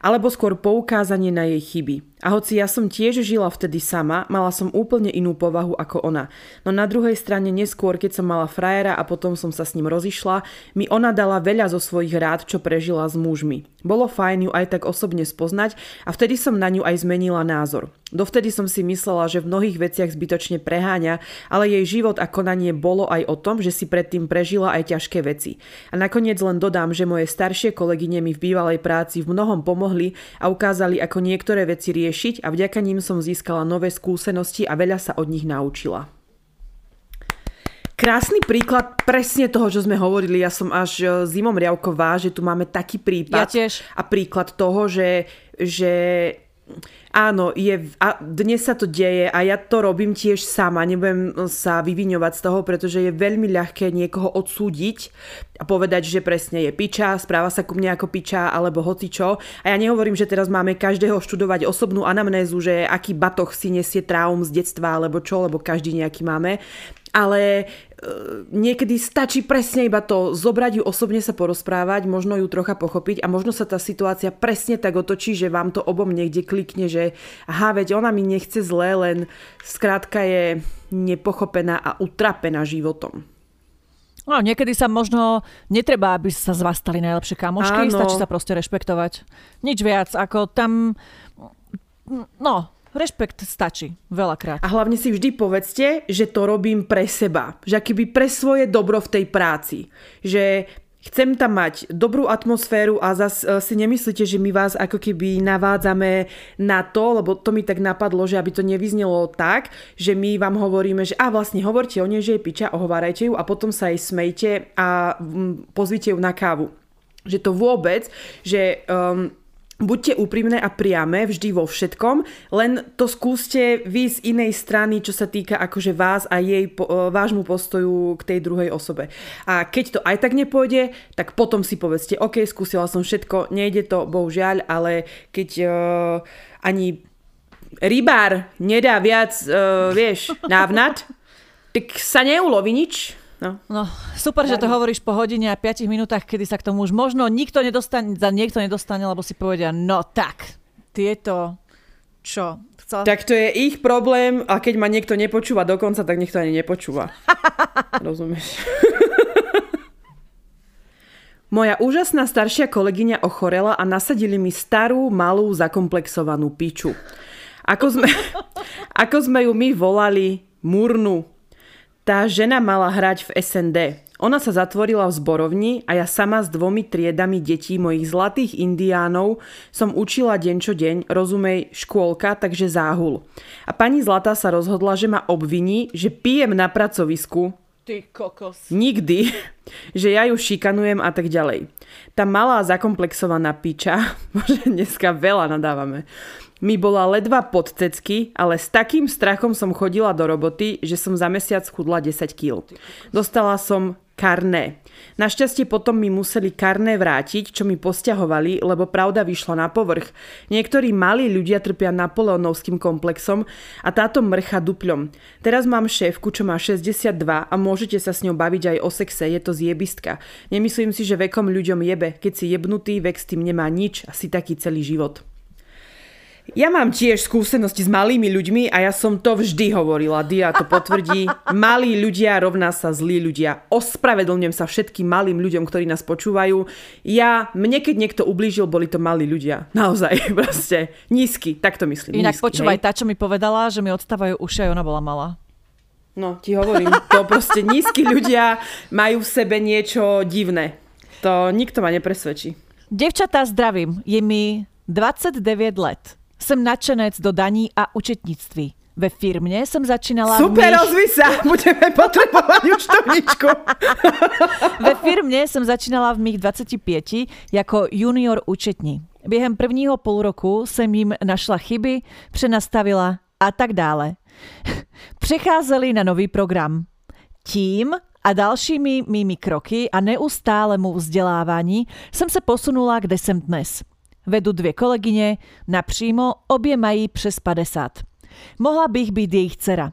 alebo skôr poukázanie na jej chyby. A hoci ja som tiež žila vtedy sama, mala som úplne inú povahu ako ona. No na druhej strane neskôr, keď som mala frajera a potom som sa s ním rozišla, mi ona dala veľa zo svojich rád, čo prežila s mužmi. Bolo fajn ju aj tak osobne spoznať a vtedy som na ňu aj zmenila názor. Dovtedy som si myslela, že v mnohých veciach zbytočne preháňa, ale jej život a konanie bolo aj o tom, že si predtým prežila aj ťažké veci. A nakoniec len dodám, že moje staršie kolegyne mi v bývalej práci v mnohom pomohli a ukázali, ako niektoré veci riešiť a vďaka ním som získala nové skúsenosti a veľa sa od nich naučila. Krásny príklad presne toho, čo sme hovorili. Ja som až e, zimom riavková, že tu máme taký prípad. Ja tiež. A príklad toho, že, že Áno, je, a dnes sa to deje a ja to robím tiež sama, nebudem sa vyviňovať z toho, pretože je veľmi ľahké niekoho odsúdiť a povedať, že presne je piča, správa sa ku mne ako piča alebo hoci čo. A ja nehovorím, že teraz máme každého študovať osobnú anamnézu, že aký batoch si nesie traum z detstva alebo čo, lebo každý nejaký máme ale e, niekedy stačí presne iba to zobrať ju osobne sa porozprávať, možno ju trocha pochopiť a možno sa tá situácia presne tak otočí, že vám to obom niekde klikne, že aha, veď ona mi nechce zle, len skrátka je nepochopená a utrapená životom. No, niekedy sa možno netreba, aby sa z vás stali najlepšie kamošky, Áno. stačí sa proste rešpektovať. Nič viac, ako tam... No, Rešpekt stačí, veľakrát. A hlavne si vždy povedzte, že to robím pre seba. Že akýby pre svoje dobro v tej práci. Že chcem tam mať dobrú atmosféru a zase si nemyslíte, že my vás ako keby navádzame na to, lebo to mi tak napadlo, že aby to nevyznelo tak, že my vám hovoríme, že a vlastne hovorte o nej, že je piča, ohovárajte ju a potom sa jej smejte a mm, pozvite ju na kávu. Že to vôbec, že um, buďte úprimné a priame vždy vo všetkom, len to skúste vy z inej strany, čo sa týka akože vás a jej, e, vášmu postoju k tej druhej osobe. A keď to aj tak nepôjde, tak potom si povedzte, OK, skúsila som všetko, nejde to, bohužiaľ, ale keď uh, ani rybár nedá viac, uh, vieš, návnat, tak sa neuloví nič, No. no super, že to hovoríš po hodine a 5 minútach, kedy sa k tomu už možno nikto nedostane, za niekto nedostane, lebo si povedia, no tak, tieto, čo? Chcel... Tak to je ich problém a keď ma niekto nepočúva dokonca, tak niekto ani nepočúva. Rozumieš? Moja úžasná staršia kolegyňa ochorela a nasadili mi starú, malú, zakomplexovanú piču. Ako sme, ako sme ju my volali, Murnu, tá žena mala hrať v SND. Ona sa zatvorila v zborovni a ja sama s dvomi triedami detí mojich zlatých indiánov som učila deň čo deň, rozumej, škôlka, takže záhul. A pani Zlatá sa rozhodla, že ma obviní, že pijem na pracovisku. Ty kokos. Nikdy. Že ja ju šikanujem a tak ďalej. Tá malá zakomplexovaná piča, môže dneska veľa nadávame, mi bola ledva pod cecky, ale s takým strachom som chodila do roboty, že som za mesiac chudla 10 kg. Dostala som karné. Našťastie potom mi museli karné vrátiť, čo mi posťahovali, lebo pravda vyšla na povrch. Niektorí malí ľudia trpia napoleonovským komplexom a táto mrcha dupľom. Teraz mám šéfku, čo má 62 a môžete sa s ňou baviť aj o sexe, je to zjebistka. Nemyslím si, že vekom ľuďom jebe, keď si jebnutý, vek s tým nemá nič, asi taký celý život. Ja mám tiež skúsenosti s malými ľuďmi a ja som to vždy hovorila. Dia to potvrdí. Malí ľudia rovná sa zlí ľudia. Ospravedlňujem sa všetkým malým ľuďom, ktorí nás počúvajú. Ja, mne keď niekto ublížil, boli to malí ľudia. Naozaj, proste. Nízky, tak to myslím. Inak nízky, počúvaj, hej? tá, čo mi povedala, že mi odstávajú uši a ona bola malá. No, ti hovorím, to proste nízky ľudia majú v sebe niečo divné. To nikto ma nepresvedčí. Devčatá, zdravím. Je mi 29 let. Jsem nadšenec do daní a účetnictví. Ve firmě jsem začínala... Super, mých... rozví sa, budeme potrebovať účtovničku. Ve firmě jsem začínala v mých 25 jako junior účetní. Během prvního půl roku jsem jim našla chyby, přenastavila a tak dále. Přecházeli na nový program. Tím a dalšími mými kroky a neustálemu vzdělávání jsem se posunula, kde jsem dnes. Vedú dvě kolegyne, napřímo obě mají přes 50. Mohla bych byť jej dcera.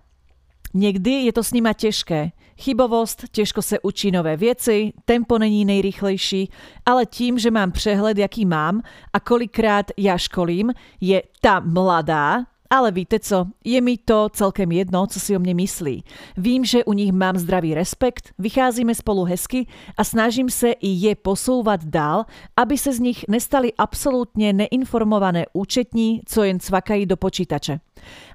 Někdy je to s nima těžké. Chybovost, těžko se učí nové věci, tempo není nejrychlejší, ale tím, že mám přehled, jaký mám a kolikrát já školím, je ta mladá, ale víte co, je mi to celkem jedno, co si o mne myslí. Vím, že u nich mám zdravý respekt, vycházíme spolu hezky a snažím se i je posouvat dál, aby se z nich nestali absolutně neinformované účetní, co jen cvakají do počítače.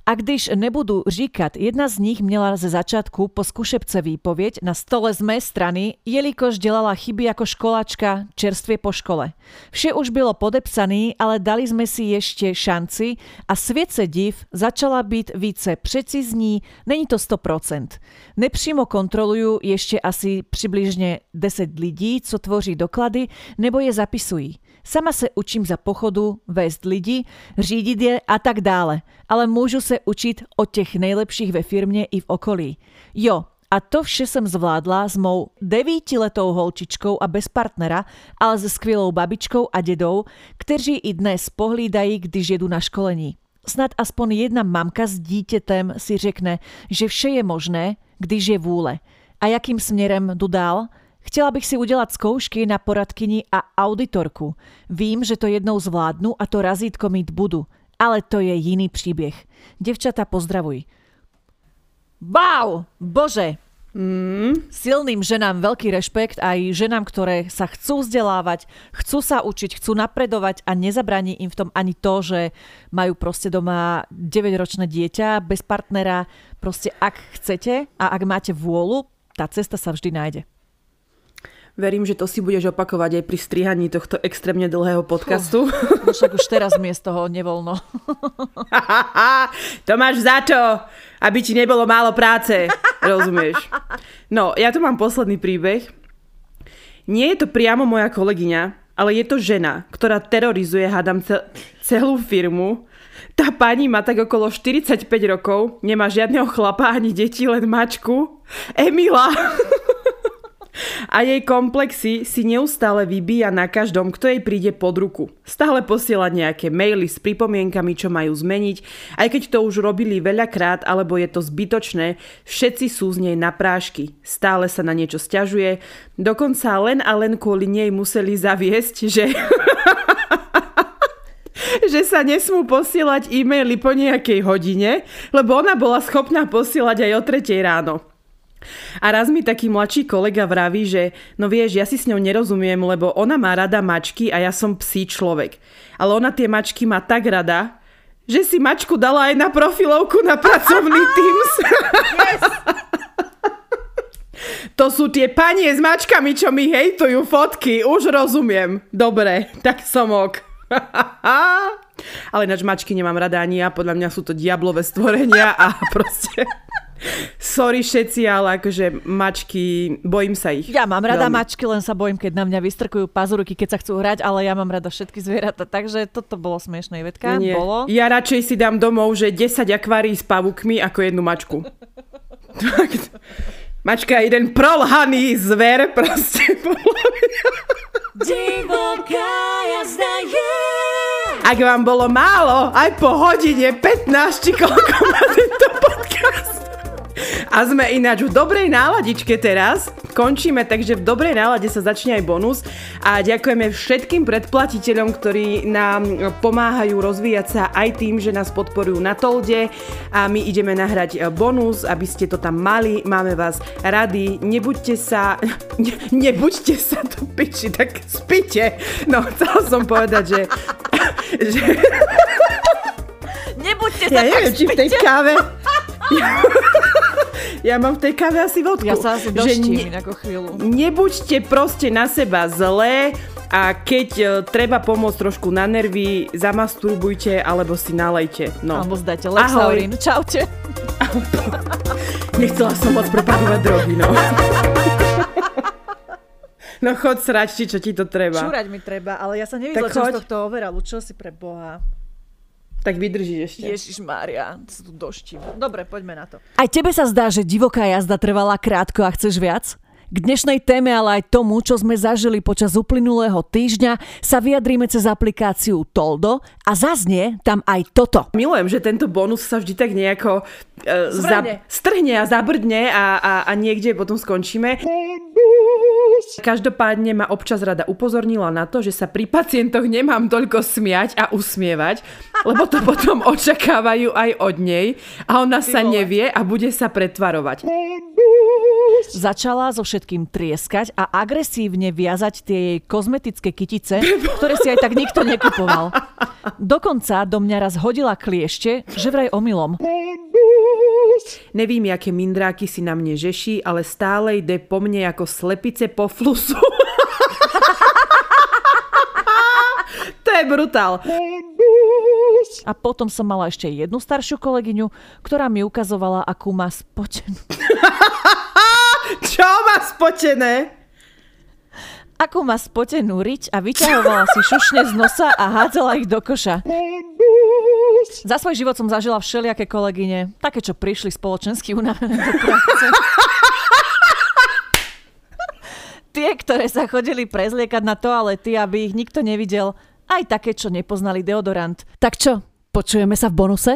A když nebudu říkat, jedna z nich měla ze začátku po zkušebce výpověď na stole z mé strany, jelikož dělala chyby jako školačka čerstvě po škole. Vše už bylo podepsané, ale dali jsme si ještě šanci a svět se div začala být více precizní, není to 100%. Nepřímo kontroluju ještě asi přibližně 10 lidí, co tvoří doklady nebo je zapisují. Sama se učím za pochodu, vést lidi, řídit je a tak dále, ale můžu se učit od těch nejlepších ve firmě i v okolí. Jo, a to vše jsem zvládla s mou devítiletou holčičkou a bez partnera, ale se skvělou babičkou a dědou, kteří i dnes pohlídají, když jedu na školení. Snad aspoň jedna mamka s dítětem si řekne, že vše je možné, když je vůle. A jakým směrem jdu dál? Chtěla bych si udělat zkoušky na poradkyni a auditorku. Vím, že to jednou zvládnu a to razítko mít budu. Ale to je jiný příběh. Devčata, pozdravuj. Wow! Bože! Mm. Silným ženám veľký rešpekt aj ženám, ktoré sa chcú vzdelávať, chcú sa učiť, chcú napredovať a nezabraní im v tom ani to, že majú proste doma 9-ročné dieťa bez partnera. Proste ak chcete a ak máte vôľu, tá cesta sa vždy nájde. Verím, že to si budeš opakovať aj pri strihaní tohto extrémne dlhého podcastu. Fuh, však už teraz mi z toho nevoľno. to máš za to, aby ti nebolo málo práce. Rozumieš? No, ja tu mám posledný príbeh. Nie je to priamo moja kolegyňa, ale je to žena, ktorá terorizuje, hádam, celú firmu. Tá pani má tak okolo 45 rokov, nemá žiadneho chlapa ani deti, len mačku. Emila. A jej komplexy si neustále vybíja na každom, kto jej príde pod ruku. Stále posiela nejaké maily s pripomienkami, čo majú zmeniť, aj keď to už robili veľakrát, alebo je to zbytočné, všetci sú z nej na prášky. Stále sa na niečo stiažuje, dokonca len a len kvôli nej museli zaviesť, že... že sa nesmú posielať e-maily po nejakej hodine, lebo ona bola schopná posielať aj o tretej ráno. A raz mi taký mladší kolega vraví, že no vieš, ja si s ňou nerozumiem, lebo ona má rada mačky a ja som psí človek. Ale ona tie mačky má tak rada, že si mačku dala aj na profilovku na pracovný Teams. Yes. to sú tie panie s mačkami, čo mi hejtujú fotky. Už rozumiem. Dobre, tak som ok. Ale ináč mačky nemám rada ani ja. Podľa mňa sú to diablové stvorenia a proste... Sorry všetci, ale akože mačky, bojím sa ich. Ja mám rada veľmi. mačky, len sa bojím, keď na mňa vystrkujú pazurky, keď sa chcú hrať, ale ja mám rada všetky zvieratá, takže toto bolo smiešné, Vetka. Nie. Bolo. Ja radšej si dám domov, že 10 akvárií s pavukmi ako jednu mačku. Mačka je jeden prolhaný zver, proste. Divoká jazda je. Ak vám bolo málo, aj po hodine 15, či koľko má tento podcast, a sme ináč v dobrej náladičke teraz. Končíme, takže v dobrej nálade sa začne aj bonus. A ďakujeme všetkým predplatiteľom, ktorí nám pomáhajú rozvíjať sa aj tým, že nás podporujú na Tolde. A my ideme nahrať bonus, aby ste to tam mali. Máme vás rady. Nebuďte sa... Ne, nebuďte sa to piči, tak spite. No, chcela som povedať, že... že... Nebuďte sa ja tak neviem, či v tej káve... Ja mám v tej káve asi vodku. Ja sa asi doštím ne, chvíľu. Nebuďte proste na seba zlé a keď uh, treba pomôcť trošku na nervy, zamasturbujte alebo si nalejte. No. Alebo zdajte Lexaurin. Čaute. Nechcela som moc propagovať drogy, no. No chod srať, či čo ti to treba. Šúrať mi treba, ale ja sa nevyzla, čo z tohto overalu. Čo si pre Boha? Tak vydržíš ešte. Ježiš Mária, sa tu doštím. Dobre, poďme na to. Aj tebe sa zdá, že divoká jazda trvala krátko a chceš viac? K dnešnej téme, ale aj tomu, čo sme zažili počas uplynulého týždňa, sa vyjadríme cez aplikáciu Toldo a zaznie tam aj toto. Milujem, že tento bonus sa vždy tak nejako uh, za, strhne a zabrdne a, a, a niekde potom skončíme. Každopádne ma občas rada upozornila na to, že sa pri pacientoch nemám toľko smiať a usmievať, lebo to potom očakávajú aj od nej a ona sa nevie a bude sa pretvarovať. Začala so všetkým trieskať a agresívne viazať tie jej kozmetické kytice, ktoré si aj tak nikto nekupoval. Dokonca do mňa raz hodila kliešte, že vraj omylom. Nevím, aké mindráky si na mne žeší, ale stále ide po mne ako slepice po flusu. to je brutál. A potom som mala ešte jednu staršiu kolegyňu, ktorá mi ukazovala, akú má spočenú. Čo má spotené? Ako má spotenú riť a vyťahovala si šušne z nosa a hádzala ich do koša. Za svoj život som zažila všelijaké kolegyne, také, čo prišli spoločensky unavené do práce. Tie, ktoré sa chodili prezliekať na toalety, aby ich nikto nevidel, aj také, čo nepoznali deodorant. Tak čo, počujeme sa v bonuse?